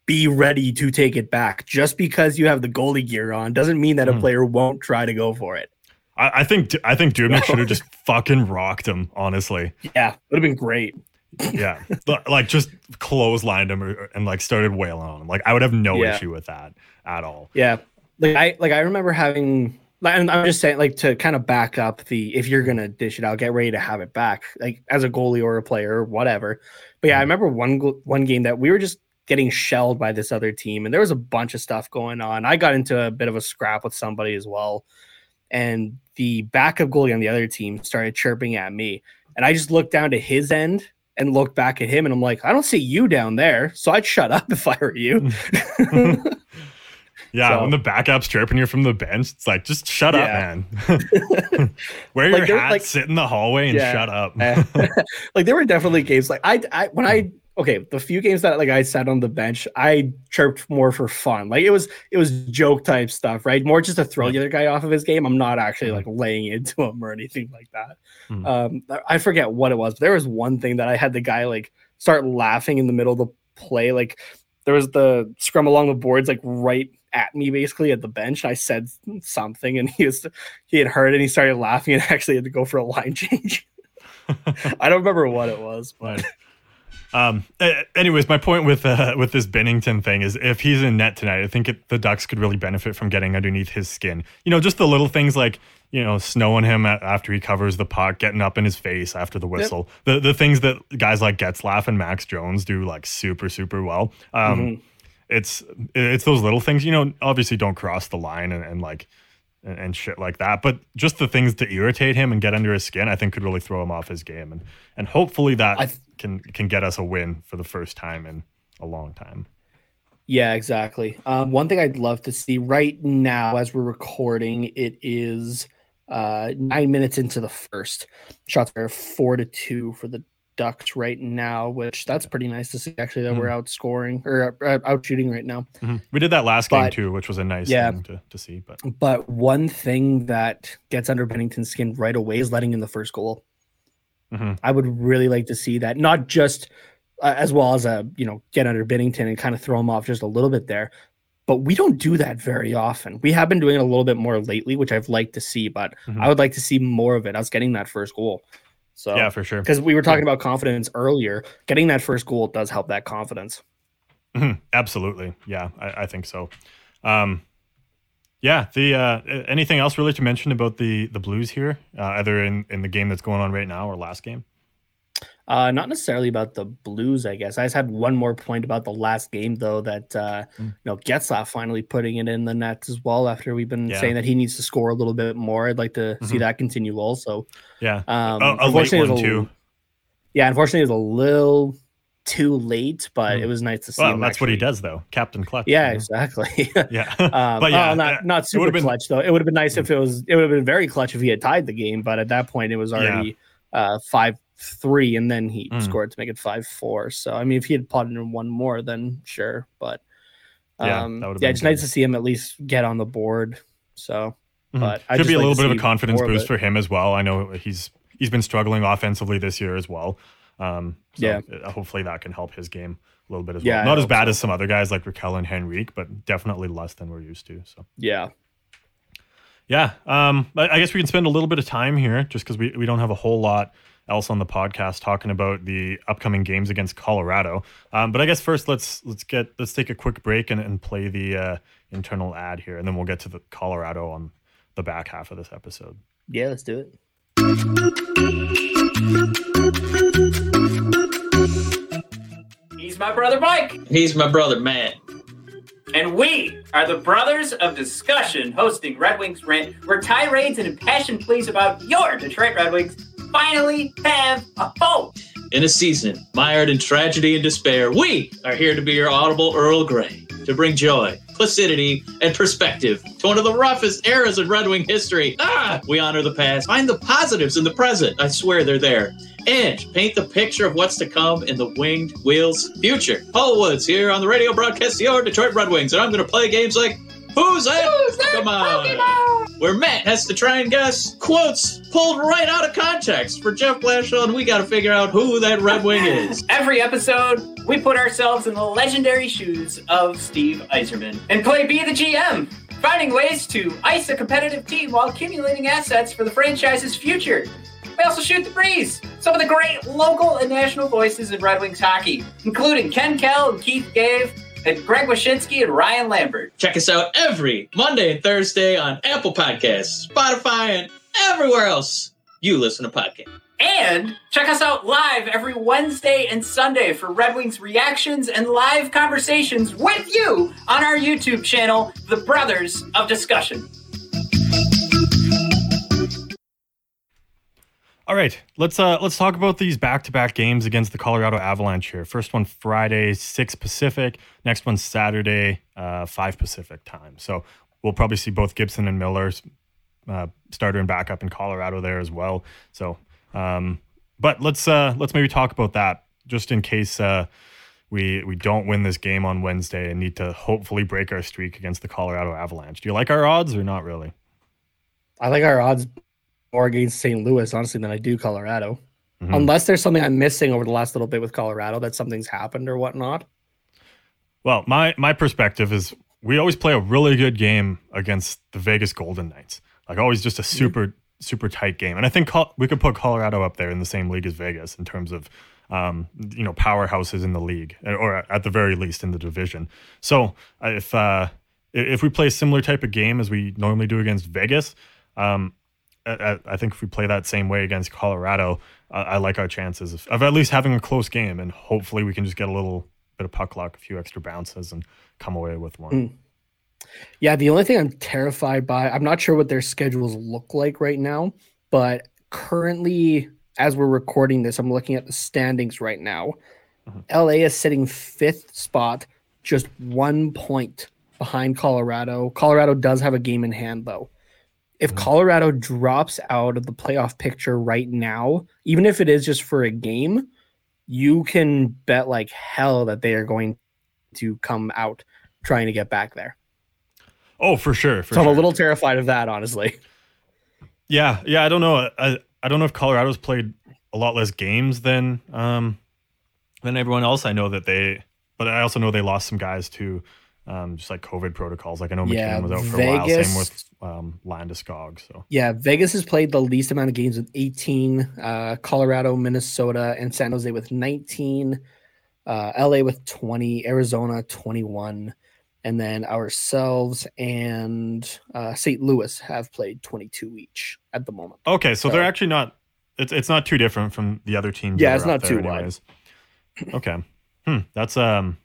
be ready to take it back. Just because you have the goalie gear on doesn't mean that a Mhm. player won't try to go for it. I, I think I think Dubnyk should have just fucking rocked him honestly. [laughs] Yeah would have been great yeah But, like just clotheslined him uh, and like started wailing on him like I would have no Yeah. issue with that at all Yeah, like I like I remember having. like, And I'm just saying, like to kind of back up the if you're gonna dish it out, get ready to have it back, like as a goalie or a player or whatever. But yeah, I mm. remember one one game that we were just getting shelled by this other team, and there was a bunch of stuff going on. I got into a bit of a scrap with somebody as well, and the backup goalie on the other team started chirping at me, and I just looked down to his end and look back at him, and I'm like, I don't see you down there, so I'd shut up [laughs] if I were you. [laughs] Yeah, So- when the backup's chirping you from the bench, it's like just shut Yeah. up, man. [laughs] Wear Like, your hat, like- sit in the hallway, and Yeah. shut up. Like there were definitely games like I, I when I hmm. Okay the few games that like I sat on the bench I chirped more for fun. Like it was it was joke type stuff right? More just to throw the other guy off of his game. I'm not actually like laying into him or anything like that. Mhm. um I forget what it was but there was one thing that I had the guy like start laughing in the middle of the play. Like there was the scrum along the boards like right at me basically at the bench. I said something and [laughs] he was he had heard and he started laughing and [laughs] actually had to go for a line [laughs] change. I don't remember what it was, but. Um. Anyways, my point with uh, [laughs] with this Binnington thing is, if he's in net tonight, I think it, the Ducks could really benefit from getting underneath his skin. You know, just the little things like you know, snowing him after he covers the puck, getting up in his face after the whistle. The the things that guys like Getzlaf and Max Jones do like super super well. Um, Mhm. it's it's those little things. You know, obviously don't cross the line and, and like and, and shit like that. But just the things to irritate him and get under his skin, I think could really throw him off his game. And and hopefully that th- can can get us a win for the first time in a long time. yeah, exactly. Um, one thing I'd love to see right now, as we're recording, it is uh, nine minutes into the first. Shots are four to two for the Ducks right now, which that's pretty nice to see. Actually, that we're outscoring or uh, out shooting right now. We did that last game But- too, which was a nice Yeah. thing to, to see. But But one thing that gets under Binnington's skin right away is letting in the first goal. Mhm. I would really like to see that, not just uh, as well as a you know get under Binnington and kind of throw him off just a little bit there, but we don't do that very often. We have been doing it a little bit more lately, which I've liked to see, but Mhm. I would like to see more of it. I was getting that first goal, so yeah, for sure. because we were talking about confidence earlier, getting that first goal does help that confidence. Mhm. Absolutely. Yeah, I, I think so. Um, yeah. The uh, anything else really to mention about the the Blues here, uh, either in in the game that's going on right now or last game? Uh, not necessarily about the Blues, I guess. I just had one more point about the last game, though, that uh, Mm. you know Getzlaf finally putting it in the nets as well. After we've been Yeah. saying that he needs to score a little bit more, I'd like to see Mhm. that continue also. Yeah, Um, a, a late unfortunately, it one was a- too. Yeah, unfortunately, it was a little too late, but Mm. it was nice to see. Well, that's what he does though, Captain Clutch. Yeah, exactly. [laughs] yeah. [laughs] Um, But yeah, oh, not uh, not super been- clutch though. It would have been nice if it was. It would have been very clutch if he had tied the game, but at that point it was already uh, five three, and then he Mm. scored to make it five four. So I mean, if he had potted in one more, then sure. But Yeah, um, yeah, been it's nice to see him at least get on the board. So Mhm. but I Should be a little bit of a confidence boost for him as well. I know he's he's been struggling offensively this year as well. Um, so Yeah. uh, hopefully that can help his game a little bit as Yeah, well. I Not as bad so. as some other guys like Rakell and Henrique, but definitely less than we're used to. So yeah, yeah, um, I I guess we can spend a little bit of time here just because we, we don't have a whole lot else on the podcast talking about the upcoming games against Colorado. Um, but I guess first let's let's get let's take a quick break and, and play the uh, internal ad here, and then we'll get to the Colorado on the back half of this episode. yeah. Let's do it. He's my brother Mike, He's my brother Matt. and we are the Brothers of Discussion, hosting Red Wings Rant, where tirades and impassioned pleas about your Detroit Red Wings finally have a home. In a season mired in tragedy and despair, we are here to be your audible Earl Grey. to bring joy, placidity, and perspective to one of the roughest eras in Red Wing history. Ah, we honor the past, find the positives in the present. I swear they're there. And paint the picture of what's to come in the Winged Wheels future. Paul Woods here on the radio broadcast your Detroit Red Wings, and I'm going to play games like Who's that? Who's that Come on. Pokemon? Where Matt has to try and guess quotes pulled right out of context for Jeff Blashill, and we got to figure out who that Red Wing is. [laughs] Every episode, we put ourselves in the legendary shoes of Steve Yzerman and play Be the GM, finding ways to ice a competitive team while accumulating assets for the franchise's future. We also shoot the breeze. Some of the great local and national voices in Red Wings hockey, including Ken Kal and Keith Gave, and Greg Wyshynski and Ryan Lambert. Check us out every Monday and Thursday on Apple Podcasts, Spotify, and everywhere else you listen to podcasts. And check us out live every Wednesday and Sunday for Red Wings reactions and live conversations with you on our YouTube channel, The Brothers of Discussion. All right, let's uh let's talk about these back-to-back games against the Colorado Avalanche here. First one Friday, six Pacific. Next one Saturday, uh, five Pacific time. So we'll probably see both Gibson and Miller's uh, starter and backup in Colorado there as well. So, um, but let's uh let's maybe talk about that just in case uh we we don't win this game on Wednesday and need to hopefully break our streak against the Colorado Avalanche. Do you like our odds or not really? I like our odds more against St. Louis, honestly, than I do Colorado. Mhm. Unless there's something I'm missing over the last little bit with Colorado that something's happened or whatnot. Well, my my perspective is we always play a really good game against the Vegas Golden Knights. Like always, just a super super tight game. And I think Col- we could put Colorado up there in the same league as Vegas in terms of um, you know powerhouses in the league, or at the very least in the division. So uh, if uh, if we play a similar type of game as we normally do against Vegas. Um, I- think if we play that same way against Colorado, I I like our chances of, of at least having a close game, and hopefully we can just get a little bit of puck luck, a few extra bounces, and come away with one. Mm. Yeah, the only thing I'm terrified by, I'm not sure what their schedules look like right now, but currently, as we're recording this, I'm looking at the standings right now. Mhm. LA is sitting fifth spot, just one point behind Colorado. Colorado does have a game in hand, though. If Mhm. Colorado drops out of the playoff picture right now, even if it is just for a game, you can bet like hell that they are going to come out trying to get back there. Oh, for sure. For so I'm a little terrified of that, honestly. Yeah, yeah. I don't know. I, I don't know if Colorado's played a lot less games than um than everyone else. I know that they, but I also know they lost some guys to um just like COVID protocols. Like I know MacKinnon Yeah, was out for a while. Same with um Landeskog. So Yeah, Vegas has played the least amount of games with 18, uh, Colorado, Minnesota, and San Jose with 19, uh, LA with 20, Arizona 21, and then ourselves and uh, St. Louis have played 22 each at the moment. okay, so, they're actually not. It's it's not too different from the other teams. Yeah, it's not too wide. Okay. Hmm. That's um.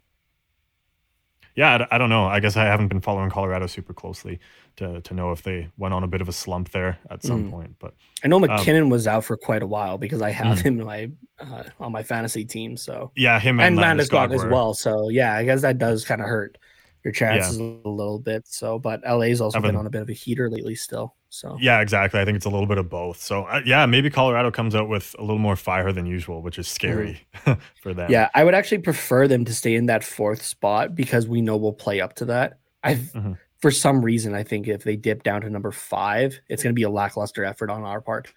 Yeah, I don't know. I guess I haven't been following Colorado super closely to to know if they went on a bit of a slump there at some Mm. point. But I know MacKinnon was out for quite a while because I have Mm. him in my uh, on my fantasy team. So yeah, him and and, Landeskog Landeskog as well. So yeah, I guess that does kind of hurt your chances a little bit. So, but LA's also been Evan. on a bit of a heater lately still. So Yeah, exactly. I think it's a little bit of both. So uh, yeah, maybe Colorado comes out with a little more fire than usual, which is scary [laughs] for them. Yeah, I would actually prefer them to stay in that fourth spot because we know we'll play up to that. I Mhm. for some reason I think if they dip down to number five, it's going to be a lackluster effort on our part.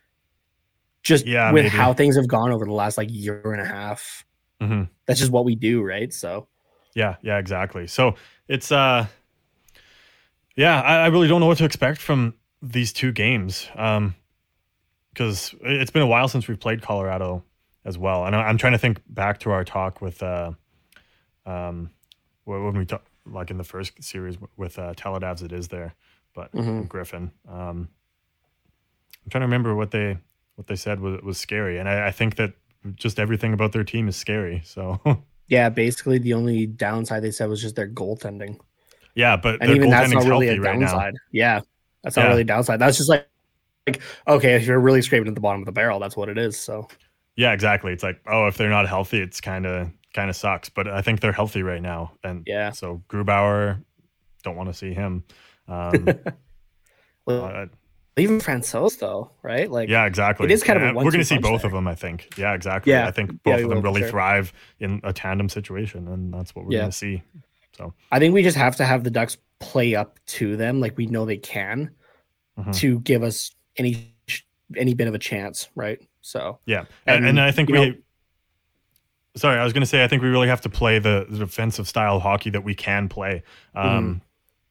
Just Yeah, with maybe. how things have gone over the last like year and a half. hmm That's just what we do, right? So Yeah, yeah, exactly. So it's uh yeah, I, I really don't know what to expect from these two games. Um because it's been a while since we've played Colorado as well. And I, I'm trying to think back to our talk with uh um when we talk like in the first series with uh Teledavs it is there, but Mhm. Griffin. Um I'm trying to remember what they what they said was was scary. And I, I think that just everything about their team is scary. So [laughs] yeah, basically the only downside they said was just their goaltending. yeah, but and their even that's not really healthy a right downside. Yeah, that's not Yeah. really a downside. That's just like, like okay, if you're really scraping at the bottom of the barrel, that's what it is. So Yeah, exactly. It's like, oh, if they're not healthy, it's kind of kind of sucks. But I think they're healthy right now, and Yeah. So Grubauer, don't want to see him. Um, [laughs] Well, uh, even Francouz though, right? Like, yeah, exactly. It is kind of a we're going to see both there. of them. I think. Yeah, exactly. Yeah. I think both we of them really sure. thrive in a tandem situation, and that's what we're Yeah. going to see. So I think we just have to have the Ducks play up to them, like we know they can, Mhm. to give us any any bit of a chance, right? So Yeah, and, and And, I think we. know- sorry, I was going to say I think we really have to play the, the defensive style hockey that we can play, um,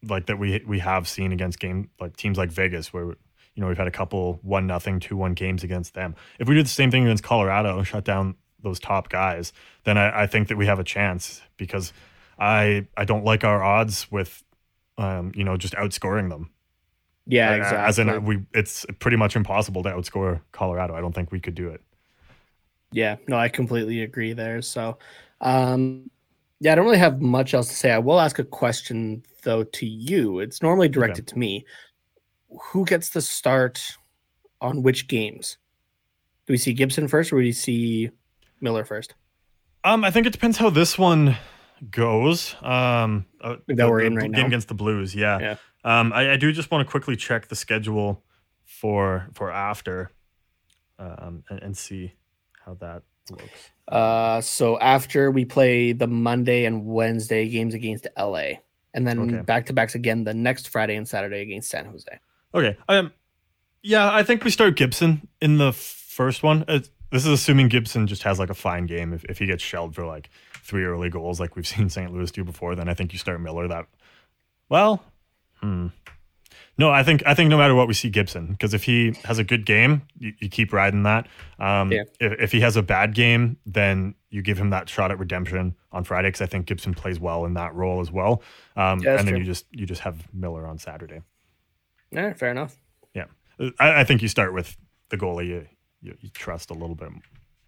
like that we we have seen against game like teams like Vegas, where you know we've had a couple one nothing, two one games against them. If we do the same thing against Colorado and shut down those top guys, then I, I think that we have a chance because I I don't like our odds with, um, you know, just outscoring them. yeah, exactly. As in, uh, we it's pretty much impossible to outscore Colorado. I don't think we could do it. Yeah, no, I completely agree there. So, um, yeah, I don't really have much else to say. I will ask a question though to you. It's normally directed to me. Who gets the start on which games? Do we see Gibson first, or do we see Miller first? Um, I think it depends how this one goes. Um, uh, That we're in right game now? against the Blues. Yeah. Yeah. Um, I, I do just want to quickly check the schedule for for after, um, and, and see how that looks. Uh, so after we play the Monday and Wednesday games against LA, and then Okay. back to backs again the next Friday and Saturday against San Jose. Okay. Um, yeah, I think we start Gibson in the first one. Uh, this is assuming Gibson just has like a fine game. If, if he gets shelled for like three early goals, like we've [laughs] seen St. Louis do before, then I think you start Miller. That well, hmm. No, I think I think no matter what we see Gibson because if he has a good game, you, you keep riding that. Um, Yeah. if, if he has a bad game, then you give him that shot at redemption on Friday because I think Gibson plays well in that role as well. Um, Yeah, and then true. you just you just have Miller on Saturday. All right, fair enough. Yeah, I, I think you start with the goalie you, you, you trust a little bit,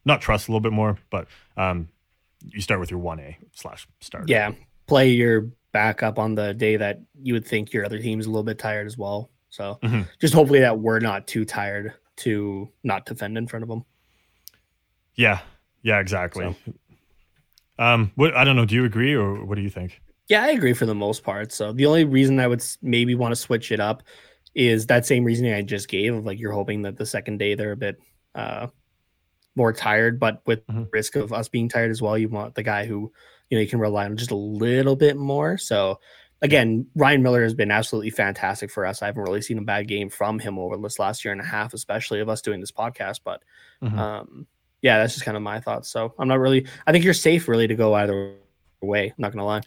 not trust a little bit more, but um, you start with your one A slash starter. Yeah, play your backup on the day that you would think your other team's a little bit tired as well. So Mhm. just hopefully that we're not too tired to not defend in front of them. yeah, yeah, exactly. Um, what I don't know. Do you agree or what do you think? Yeah, I agree for the most part. So the only reason I would maybe want to switch it up is that same reasoning I just gave of like you're hoping that the second day they're a bit uh more tired, but with Mhm. risk of us being tired as well, you want the guy who you know you can rely on just a little bit more. So again, Ryan Miller has been absolutely fantastic for us. I haven't really seen a bad game from him over this last year and a half, especially of us doing this podcast. But Mhm. um yeah, that's just kind of my thoughts. So I'm not really I think you're safe really to go either way, I'm not gonna lie.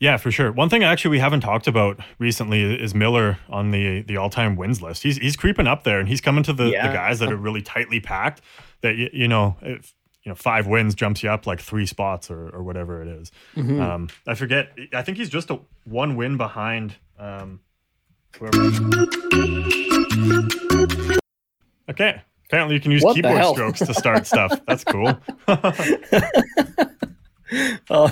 Yeah, for sure. One thing actually we haven't talked about recently is Miller on the the all time wins list. He's he's creeping up there, and he's coming to the, Yeah. the guys that are really tightly packed. That you, you know, if you know five wins jumps you up like three spots or or whatever it is. Mhm. Um, I forget. I think he's just a one win behind. Um, whoever. Okay. Apparently, you can use What keyboard strokes to start stuff. That's cool. [laughs] [laughs] Oh,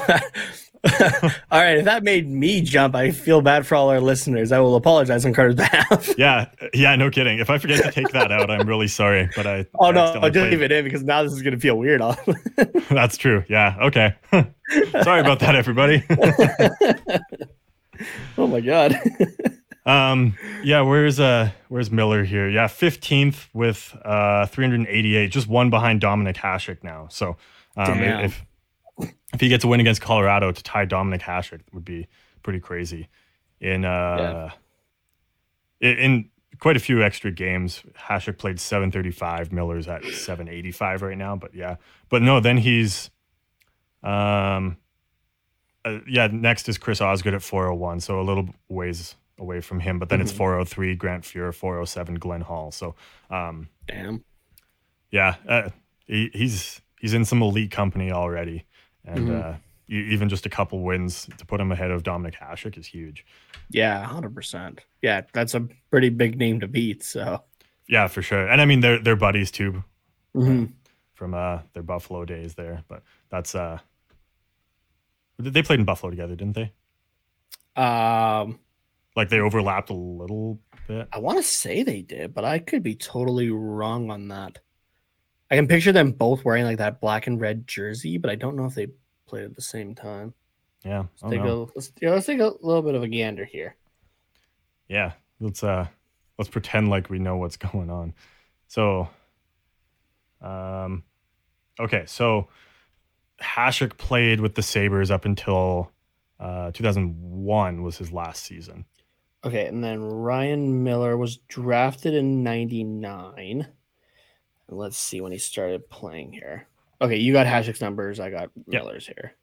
[laughs] all right. If that made me jump, I feel bad for all our listeners. I will apologize on Carter's [laughs] behalf. yeah, yeah, no kidding. If I forget to take that out, I'm really sorry. But I. [laughs] oh no, I no, just leave it in because now this is gonna feel weird. That's true. Yeah. Okay. Sorry about that, everybody. oh my god. um. Yeah. Where's uh Where's Miller here? Yeah, fifteenth with uh 388, just one behind Dominik Hasek now. So, um, Damn. if if he gets a win against Colorado to tie Dominik Hasek, would be pretty crazy. In uh, in, in quite a few extra games, Hasek played 735. Miller's at 785 right now. But yeah, but no, then he's um. Uh, yeah, next is Chris Osgood at 401, so a little ways away from him. But then it's Mhm. 403 Grant Fuhr, 407 Glenn Hall. So, um, Damn. yeah, uh, he, he's he's in some elite company already, and Mhm. uh, e- even just a couple wins to put him ahead of Dominik Hasek is huge. Yeah, hundred percent. Yeah, that's a pretty big name to beat. So. Yeah, for sure. And I mean, they're they're buddies too Mhm. from uh, their Buffalo days there. But that's uh, they played in Buffalo together, didn't they? Um, Like they overlapped a little bit. I want to say they did, but I could be totally wrong on that. I can picture them both wearing like that black and red jersey, but I don't know if they played at the same time. Yeah. Let's oh, take no. a let's, yeah, let's take a little bit of a gander here. Yeah. Let's uh let's pretend like we know what's [laughs] going on. So um okay, so Hasek played with the Sabres up until uh 2001 was his last season. Okay, and then Ryan Miller was drafted in '99. Let's see when he started playing here. Okay, you got Hasek's numbers. I got Yeah. Miller's here.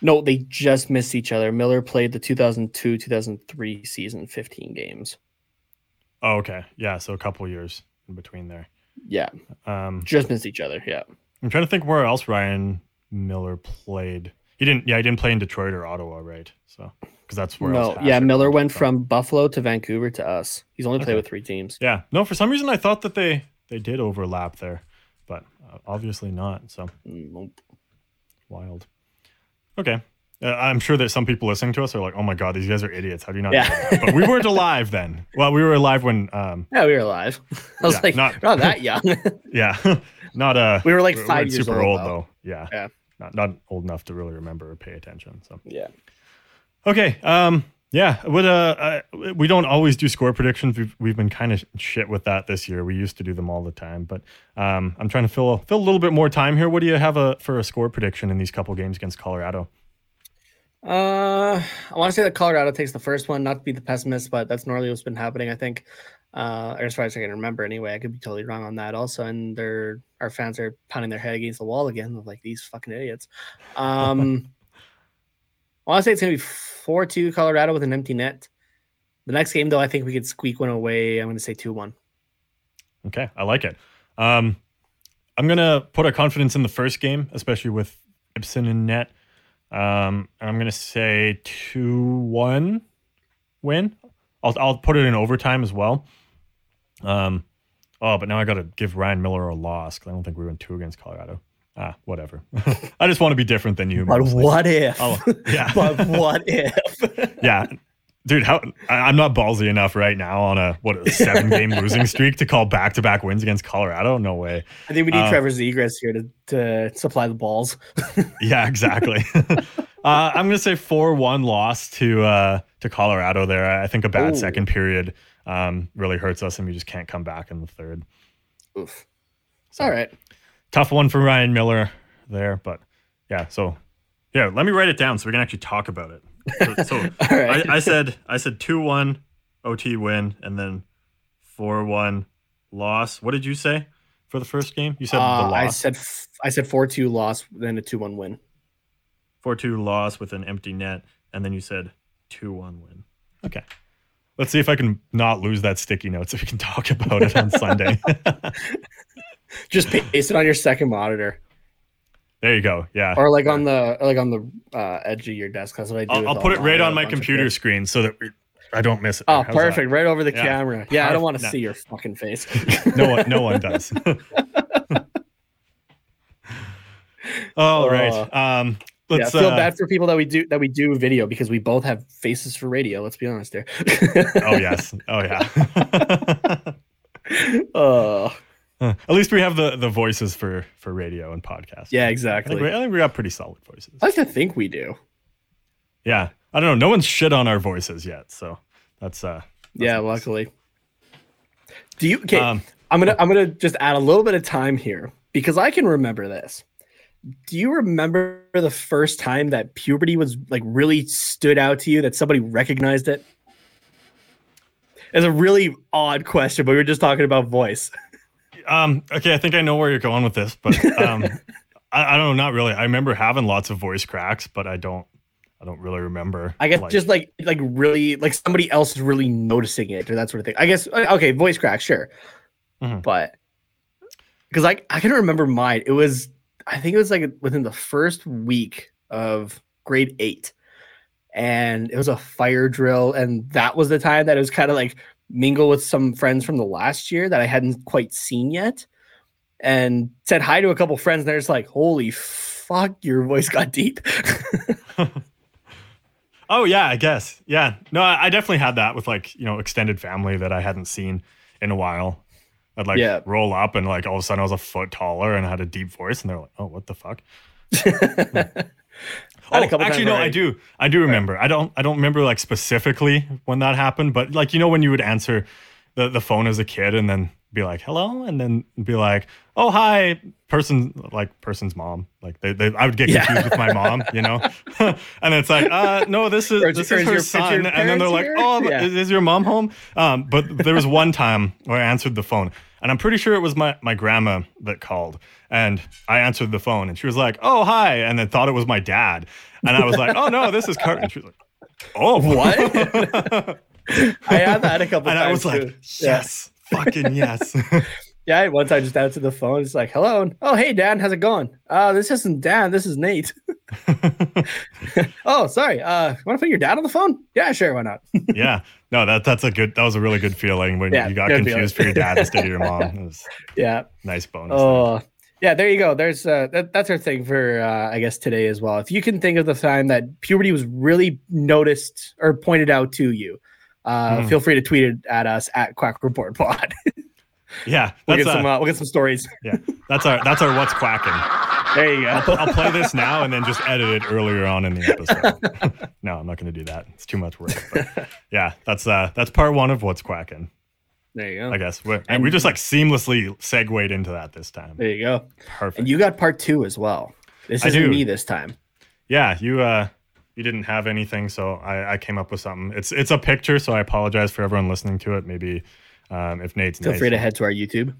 No, they just missed each other. Miller played the 2002 2003 season, 15 games. Oh, okay. Yeah, so a couple years in between there. Yeah, Um just missed each other. Yeah. I'm trying to think where else Ryan Miller played. He didn't yeah, he didn't play in Detroit or Ottawa, right? So because that's where No, yeah, Miller went from Buffalo to Vancouver to us. He's only Okay. played with three teams. Yeah. No, for some reason I thought that they they did overlap there, but uh, obviously not. So Nope. wild. Okay. Uh, I'm sure that some people listening to us are like, "Oh my god, these guys are idiots. How do you not?" Yeah. know that?" But we weren't [laughs] alive then. Well, we were alive when, um, Yeah, we were alive. [laughs] I was Yeah, like, not- not, that [laughs] young. yeah, not uh, we were like we five years super old, old, though. though. Yeah, Yeah. not not old enough to really remember or pay attention. So Yeah. Okay. Um. Yeah. What? Uh. uh we don't always do score predictions. We've we've been kind of shit with that this year. We used to do them all the time, but um, I'm trying to fill fill a little bit more time here. What do you have a for a score prediction in these couple games against Colorado? Uh, I want to say that Colorado takes the first one, not to be the pessimist, but that's normally what's been happening. I think, uh, or as far as I can remember, anyway. I could be totally wrong on that. Also, and they're our fans are pounding their head against the wall again, like these fucking idiots. [laughs] Um, I want to say it's gonna be four two Colorado with an empty net. The next game, though, I think we could squeak one away. I'm going to say two one. Okay, I like it. Um, I'm gonna put our confidence in the first game, especially with Gibson in net. Um, and I'm gonna say two one win. I'll I'll put it in overtime as well. Um, oh, but now I got to give Ryan Miller a loss because I don't think we went two against Colorado. Ah, whatever. [laughs] I just want to be different than you. But mostly. what if? Oh, [laughs] yeah. but what if? [laughs] yeah. Dude, how I'm not ballsy enough right now on a what a seven game losing streak to call back to back wins against Colorado. No way. I think we need Uh, Trevor Zegras here to, to supply the balls. Yeah, exactly. uh, I'm gonna say four one loss to uh, to Colorado. There, I think a bad Ooh. second period um, really hurts us, and we just can't come back in the third. Oof. All right. Tough one for Ryan Miller there, but yeah. So yeah, let me write it down so we can actually talk about it. So, so [laughs] right. I, I said I said two one OT win, and then four one loss. What did you say for the first game? You said Uh, the I said f- I said four two loss, then a two one win. Four two loss with an empty net, and then you said two one win. Okay. Let's see if I can not lose that sticky note so we can talk about it on Sunday. [laughs] [laughs] Just paste it on your second monitor, there you go. Yeah. or like on the like on the uh, edge of your desk. That's what I do. I'll, I'll put it right uh, on my computer screen so that we, I don't miss it. Oh, How's that? perfect! Right over the Yeah. camera. Yeah, I don't want to No. see your fucking face. [laughs] No one, no one does. [laughs] All right. Um, yeah, let's. feel uh, bad for people that we do that we do video because we both have faces for radio. Let's be honest here. oh yes. Oh yeah. Oh, [laughs] At least we have the the voices for for radio and podcast. yeah, I think, exactly. we, I think we got pretty solid voices. I like to think we do. Yeah. I don't know. No one's shit on our voices yet, so that's uh. yeah, nice. luckily. Do you? Okay, Um, I'm gonna I'm gonna just add a little bit of time here because I can remember this. Do you remember the first time that puberty was like really stood out to you that somebody recognized it? It's a really odd question, but we were just talking about voice. [laughs] Um, okay, I think I know where you're going with this, but um, [laughs] I, I don't know, not really. I remember having lots of voice cracks, but I don't, I don't really remember. I guess like- just like like really like somebody else is really noticing it or that sort of thing. I guess uh, okay, voice cracks, sure, Mhm. but because like I can remember mine. It was I think it was like within the first week of grade eight, and it was a fire drill, and that was the time that it was kind of like mingle with some friends from the last year that I hadn't quite seen yet, and said hi to a couple friends, and they're just like, "Holy fuck, your voice got deep." [laughs] Oh yeah, I guess. Yeah. No, I, I definitely had that with like you know extended family that I hadn't seen in a while. I'd like Yeah. roll up and like all of a sudden I was a foot taller and I had a deep voice and they're like, "Oh, what the fuck?" [laughs] Hmm. Oh, actually, no, I I- do. I do remember. I don't. I don't remember like specifically when that happened, but like you know when you would answer the the phone as a kid and then be like hello and then be like oh hi person like person's mom like they, they I would get Yeah. confused with my mom you know [laughs] and it's like uh no this is Or this is her your- son and then they're like here? oh Yeah. is, is your mom home um but there was one time where I answered the phone and I'm pretty sure it was my my grandma that called and I answered the phone and she was like oh hi and then thought it was my dad and I was like oh no this is Kurt and she was like oh What? [laughs] [laughs] I have that a couple and times I was like, too. Yeah. yes, fucking yes. [laughs] Yeah, once I one time just answered the phone. It's like, hello. and, Oh, hey, Dan, how's it going? Uh, this isn't Dan. This is Nate. [laughs] oh, sorry. Uh, want to put your dad on the phone? Yeah, sure. Why not? [laughs] yeah, no, that that's a good. That was a really good feeling when Yeah, you got confused feeling. for your dad instead of your mom. Yeah. nice bonus. there. Oh, yeah. There you go. There's uh, that, that's our thing for uh, I guess today as well. If you can think of the time that puberty was really noticed or pointed out to you, uh, Hmm. feel free to tweet it at us at Quack Report Pod. [laughs] yeah, we'll that's get some. uh, Uh, we'll get some stories. yeah, that's our that's our what's quacking. There you go. I'll play this now and then just [laughs] edit it earlier on in the episode. [laughs] no, I'm not going to do that. It's too much work. But yeah, that's uh that's part one of what's quacking. There you go. I guess we and we just like seamlessly segued into that this time. There you go. Perfect. And you got part two as well. This isn't me this time. yeah you uh you didn't have anything so i i came up with something. It's it's a picture so i apologize for everyone listening to it. Maybe um if nate's Feel nice free to head to our YouTube.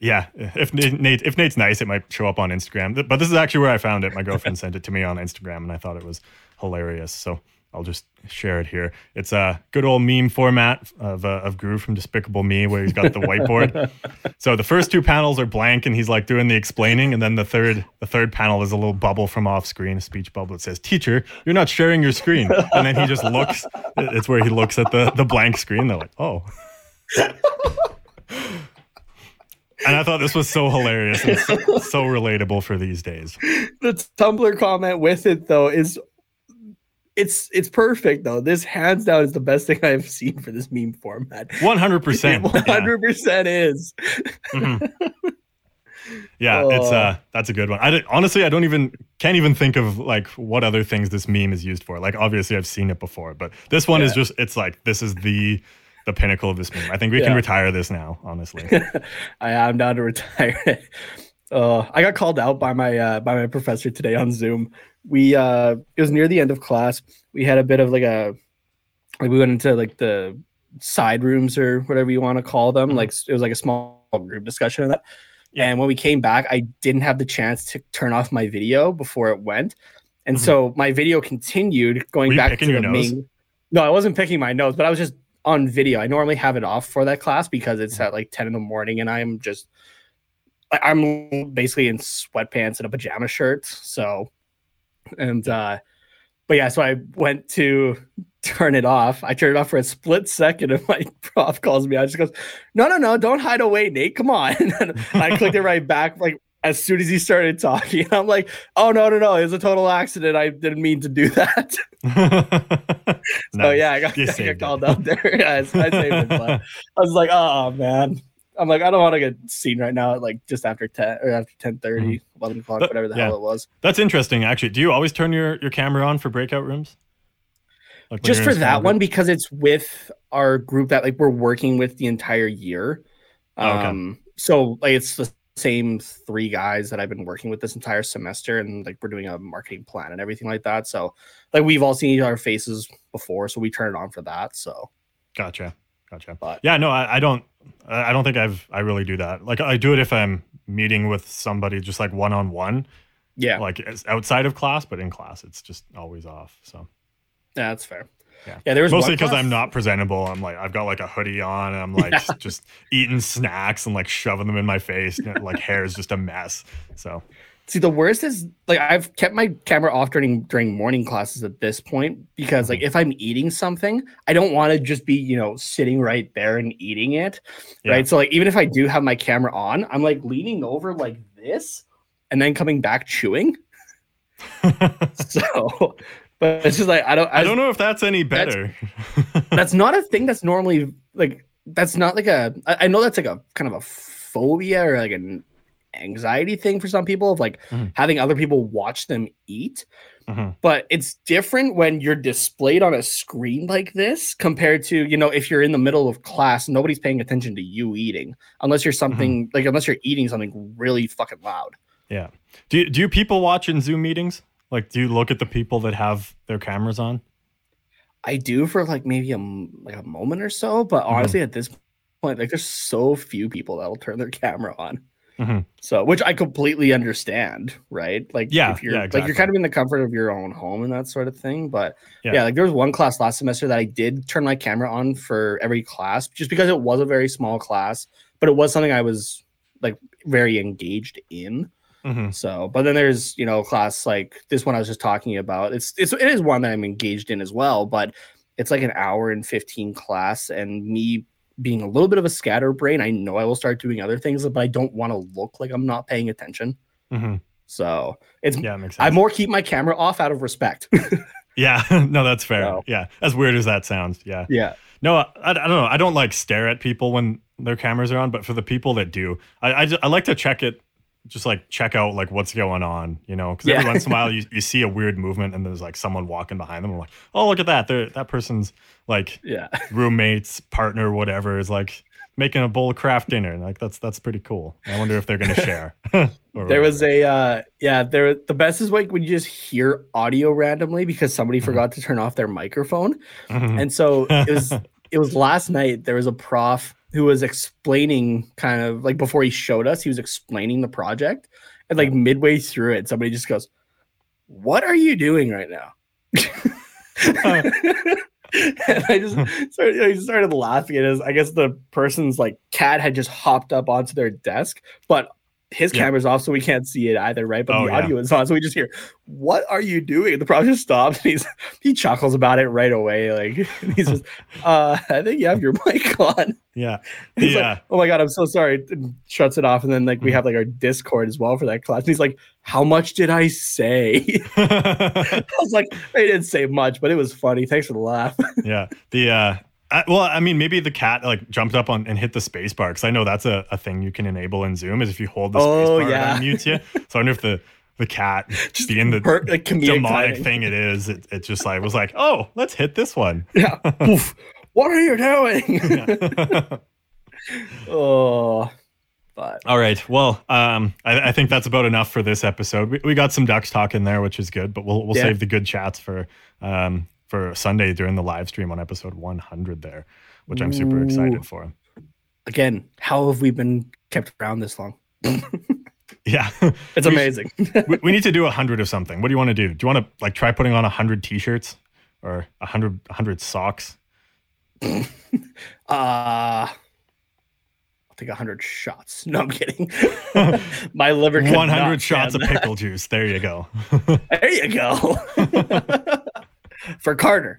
yeah if nate Nate- if nate's nice it might show up on instagram. But this is actually where i found it. My girlfriend [laughs] sent it to me on instagram and i thought it was hilarious so i'll just share it here. It's a good old meme format of uh, of Gru from despicable me where he's got the whiteboard. [laughs] So the first two panels are blank and he's like doing the explaining and then the third the third panel is a little bubble from off screen a speech bubble that says teacher you're not sharing your screen. And then he just looks it's where he looks at the the blank screen. They're like oh. [laughs] And i thought this was so hilarious and so, so relatable for these days. The Tumblr comment with it though is it's it's perfect though. This hands down is the best thing [laughs] I've seen for this meme format. 100% hundred percent [laughs] is. Mhm. [laughs] Yeah, it's Oh. uh that's a good one. I honestly I don't even can't even think of like what other things this meme is used for. Like obviously I've seen it before, but this one is just it's like this is the the pinnacle of this meme. I think we can retire this now, honestly. I am down to retire. Uh, I got called out by my uh, by my professor today on Zoom. We uh, it was near the end of class. We had a bit of like a like we went into like the side rooms or whatever you want to call them. Mhm. Like it was like a small group discussion of that. And when we came back, I didn't have the chance to turn off my video before it went. And Mhm. so my video continued going back to the nose? main. No, I wasn't picking my nose, but I was just on video. I normally have it off for that class because it's Mm-hmm. at like 10 in the morning and I'm just I'm basically in sweatpants and a pajama shirt. So and uh but yeah, so I went to [laughs] turn it off. I turned it off for a split second and [laughs] my prof calls me. I just goes, No, no, no, don't hide away, Nate. Come on. [laughs] And I clicked it right back like as soon as he started talking. I'm like, oh no, no, no, it was a total accident. I didn't mean to do that. So Nice. yeah, I got, I got called it. out there. Yeah, I, I saved it. But I was like, oh man. I'm like, I don't want to get seen right now at like just after 10 or after 10 11 o'clock, Mm-hmm. But- whatever the yeah. hell it was. That's interesting actually. Do you always turn your your camera on for breakout rooms? Like Just for in a small that one, because it's with our group that like we're working with the entire year. Oh, okay. Um, so like it's the same three guys that I've been working with this entire semester, and like we're doing a marketing plan and everything like that. So like we've all seen each other faces before, so we turn it on for that. So Gotcha. Gotcha. But- yeah, no, I, I don't. I don't think I've. I really do that. Like I do it if I'm meeting with somebody, just like one on one, yeah, like outside of class, but in class, it's just always off. So yeah that's fair. Yeah. yeah. There was mostly because I'm not presentable. I'm like I've got like a hoodie on, and I'm like Yeah. just eating snacks and like shoving them in my face. and, like hair is just a mess. So See, the worst is like I've kept my camera off during during morning classes at this point because like mm-hmm. if I'm eating something, I don't want to just be you know sitting right there and eating it, Yeah. right? So like even if I do have my camera on, I'm like leaning over like this and then coming back chewing. [laughs] So, but it's just like I don't I don't know if that's any better. [laughs] That's not a thing that's normally like that's not like a. I I know that's like a kind of a phobia or like an anxiety thing for some people of like Mhm. having other people watch them eat. Mhm. But it's different when you're displayed on a screen like this compared to, you know, if you're in the middle of class, nobody's paying attention to you eating unless you're something like unless you're eating something really fucking loud. Yeah. Do you, do you people watch in Zoom meetings? Like, do you look at the people that have their cameras on? I do for like maybe a like a moment or so, but Mm-hmm. honestly, at this point, like there's so few people that'll turn their [laughs] camera on. Mhm. So, which I completely understand, right? Like, Yeah, if you're yeah, like you're kind of in the comfort of your own home and that sort of thing. But Yeah. yeah. like there was one class last semester that I did turn my camera on for every class, just because it was a very small class, but it was something I was like very engaged in. Mhm. So, but then there's you know class like this one I was just talking about. It's it's it is one that I'm engaged in as well, but it's like an hour and 15 class, and me being a little bit of a scatterbrain, I know I will start doing other things, but I don't want to look like I'm not paying attention. Mhm. So it's Yeah, makes sense. I more keep my camera off out of respect. [laughs] yeah, [laughs] no, that's fair. So- Yeah, as weird as that sounds. Yeah. yeah, No, I, I don't know. I don't like stare at people when their cameras are on, but for the people that do, I I, I like to check it, just like check out like what's going on, you know? Because every once in a while [laughs] you, you see a weird movement and there's like someone walking behind them. I'm like, oh look at that! They're, that person's like yeah. [laughs] roommates, partner, whatever is like making a bowl of Kraft Dinner. Like that's that's pretty cool. I wonder if they're gonna share. [laughs] There was a uh yeah, there the best is like when you just hear audio randomly because somebody Mm-hmm. forgot to turn off their microphone. Mhm. And so it was it was last night there was a prof who was explaining kind of like before he showed us, he was explaining the project. And like midway through it, somebody just goes, What are you doing right now? [laughs] and I just started, I started laughing at his. I guess the person's like cat had just hopped up onto their desk, but his Yeah. camera's off, so we can't see it either, right? But Oh, the yeah. audio is on, so we just hear, "What are you doing?" The project stops, and he's he chuckles about it right away. Like [laughs] he's just, uh, I think you have your [laughs] mic on. yeah. [laughs] He's Yeah. like, oh my god, I'm so sorry. And shuts it off, and then like we Mhm. have like our Discord as well for that class. And he's like, "How much did I say?" I was like, I didn't say much, but it was funny. Thanks for the laugh. yeah. The uh I, well, I mean, maybe the cat like jumped up on and hit the space bar because I know that's a, a thing you can enable in Zoom is if you hold the space Oh, bar, yeah. it unmutes you. [laughs] So I wonder if the the cat, Just being the per- like demonic timing. thing it is, it, it just like was like, oh, let's hit this one. Yeah. [laughs] Oof. what are you doing? [laughs] oh, but All right. Well, um, I, I think that's about enough for this episode. We, we got some ducks talk in there, which is good, but we'll we'll Yeah. save the good chats for um for Sunday during the live stream on episode 100 there, which I'm super Ooh. excited for. again, how have we been kept around this long? [laughs] Yeah. [laughs] It's We- amazing. [laughs] we, we need to do a hundred of something. What do you want to do? Do you want to like try putting on a hundred t-shirts or a hundred a hundred socks? uh I'll take a hundred shots. No, I'm kidding. My liver. One hundred shots of pickle juice. There you go. There you go. For Carter.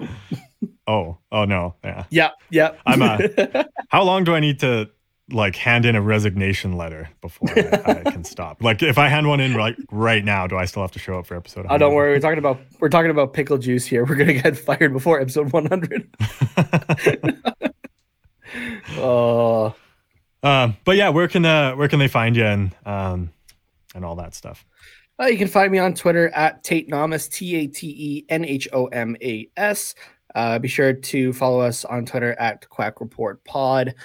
Oh, oh no. Yeah. Yeah, yeah. I'm, uh, [laughs] How long do I need to like hand in a resignation letter before I, I can [laughs] stop? Like if I hand one in like right now, do I still have to show up for episode? Oh, don't worry. We're talking about we're talking about pickle juice here. We're gonna get fired before episode 100. [laughs] oh, Um, but yeah, where can uh, where can they find you and um, and all that stuff? Uh, you can find me on Twitter at Tate Nomas, T A T E N H O M A S. Uh, be sure to follow us on Twitter at Quack Report Pod.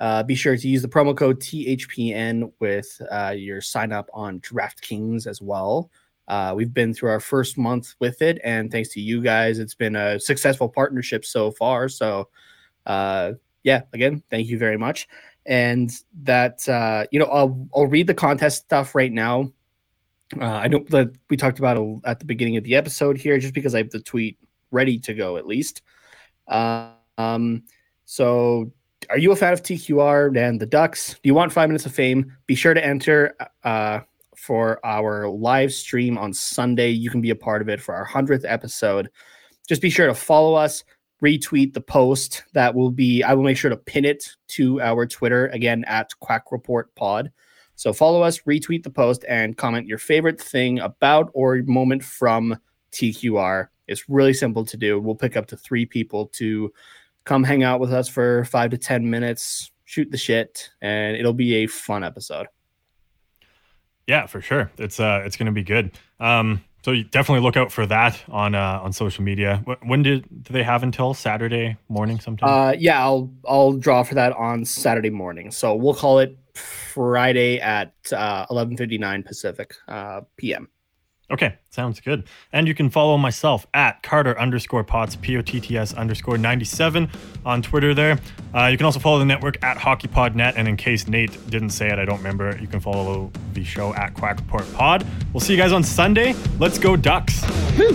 Uh, be sure to use the promo code THPN with uh, your sign up on DraftKings as well. Uh, we've been through our first month with it, and thanks to you guys, it's been a successful partnership so far. So, uh, yeah, again, thank you very much. And that, uh, you know, I'll, I'll read the contest stuff right now. Uh, I know that we talked about at the beginning of the episode here, just because I have the tweet ready to go at least. Uh, um, so, are you a fan of TQR and the Ducks? Do you want five minutes of fame? Be sure to enter uh, for our live stream on Sunday. You can be a part of it for our 100th episode. Just be sure to follow us, retweet the post. That will be, I will make sure to pin it to our Twitter again at Quack Report Pod. So follow us, retweet the post, and comment your favorite thing about or moment from TQR. It's really simple to do. We'll pick up to three people to come hang out with us for five to 10 minutes, shoot the shit, and it'll be a fun episode. Yeah, for sure. It's uh, it's gonna be good. Um, so you definitely look out for that on uh, on social media. When did do they have until Saturday morning sometime? Uh, yeah, I'll I'll draw for that on Saturday morning. So we'll call it Friday at uh, 11:59 Pacific uh, PM. Okay, sounds good. And you can follow myself at Carter underscore Potts, P O T T S underscore 97 on Twitter there. Uh, you can also follow the network at HockeyPodNet. And in case Nate didn't say it, I don't remember, you can follow the show at Quack Report Pod. We'll see you guys on Sunday. Let's go, Ducks. Woo.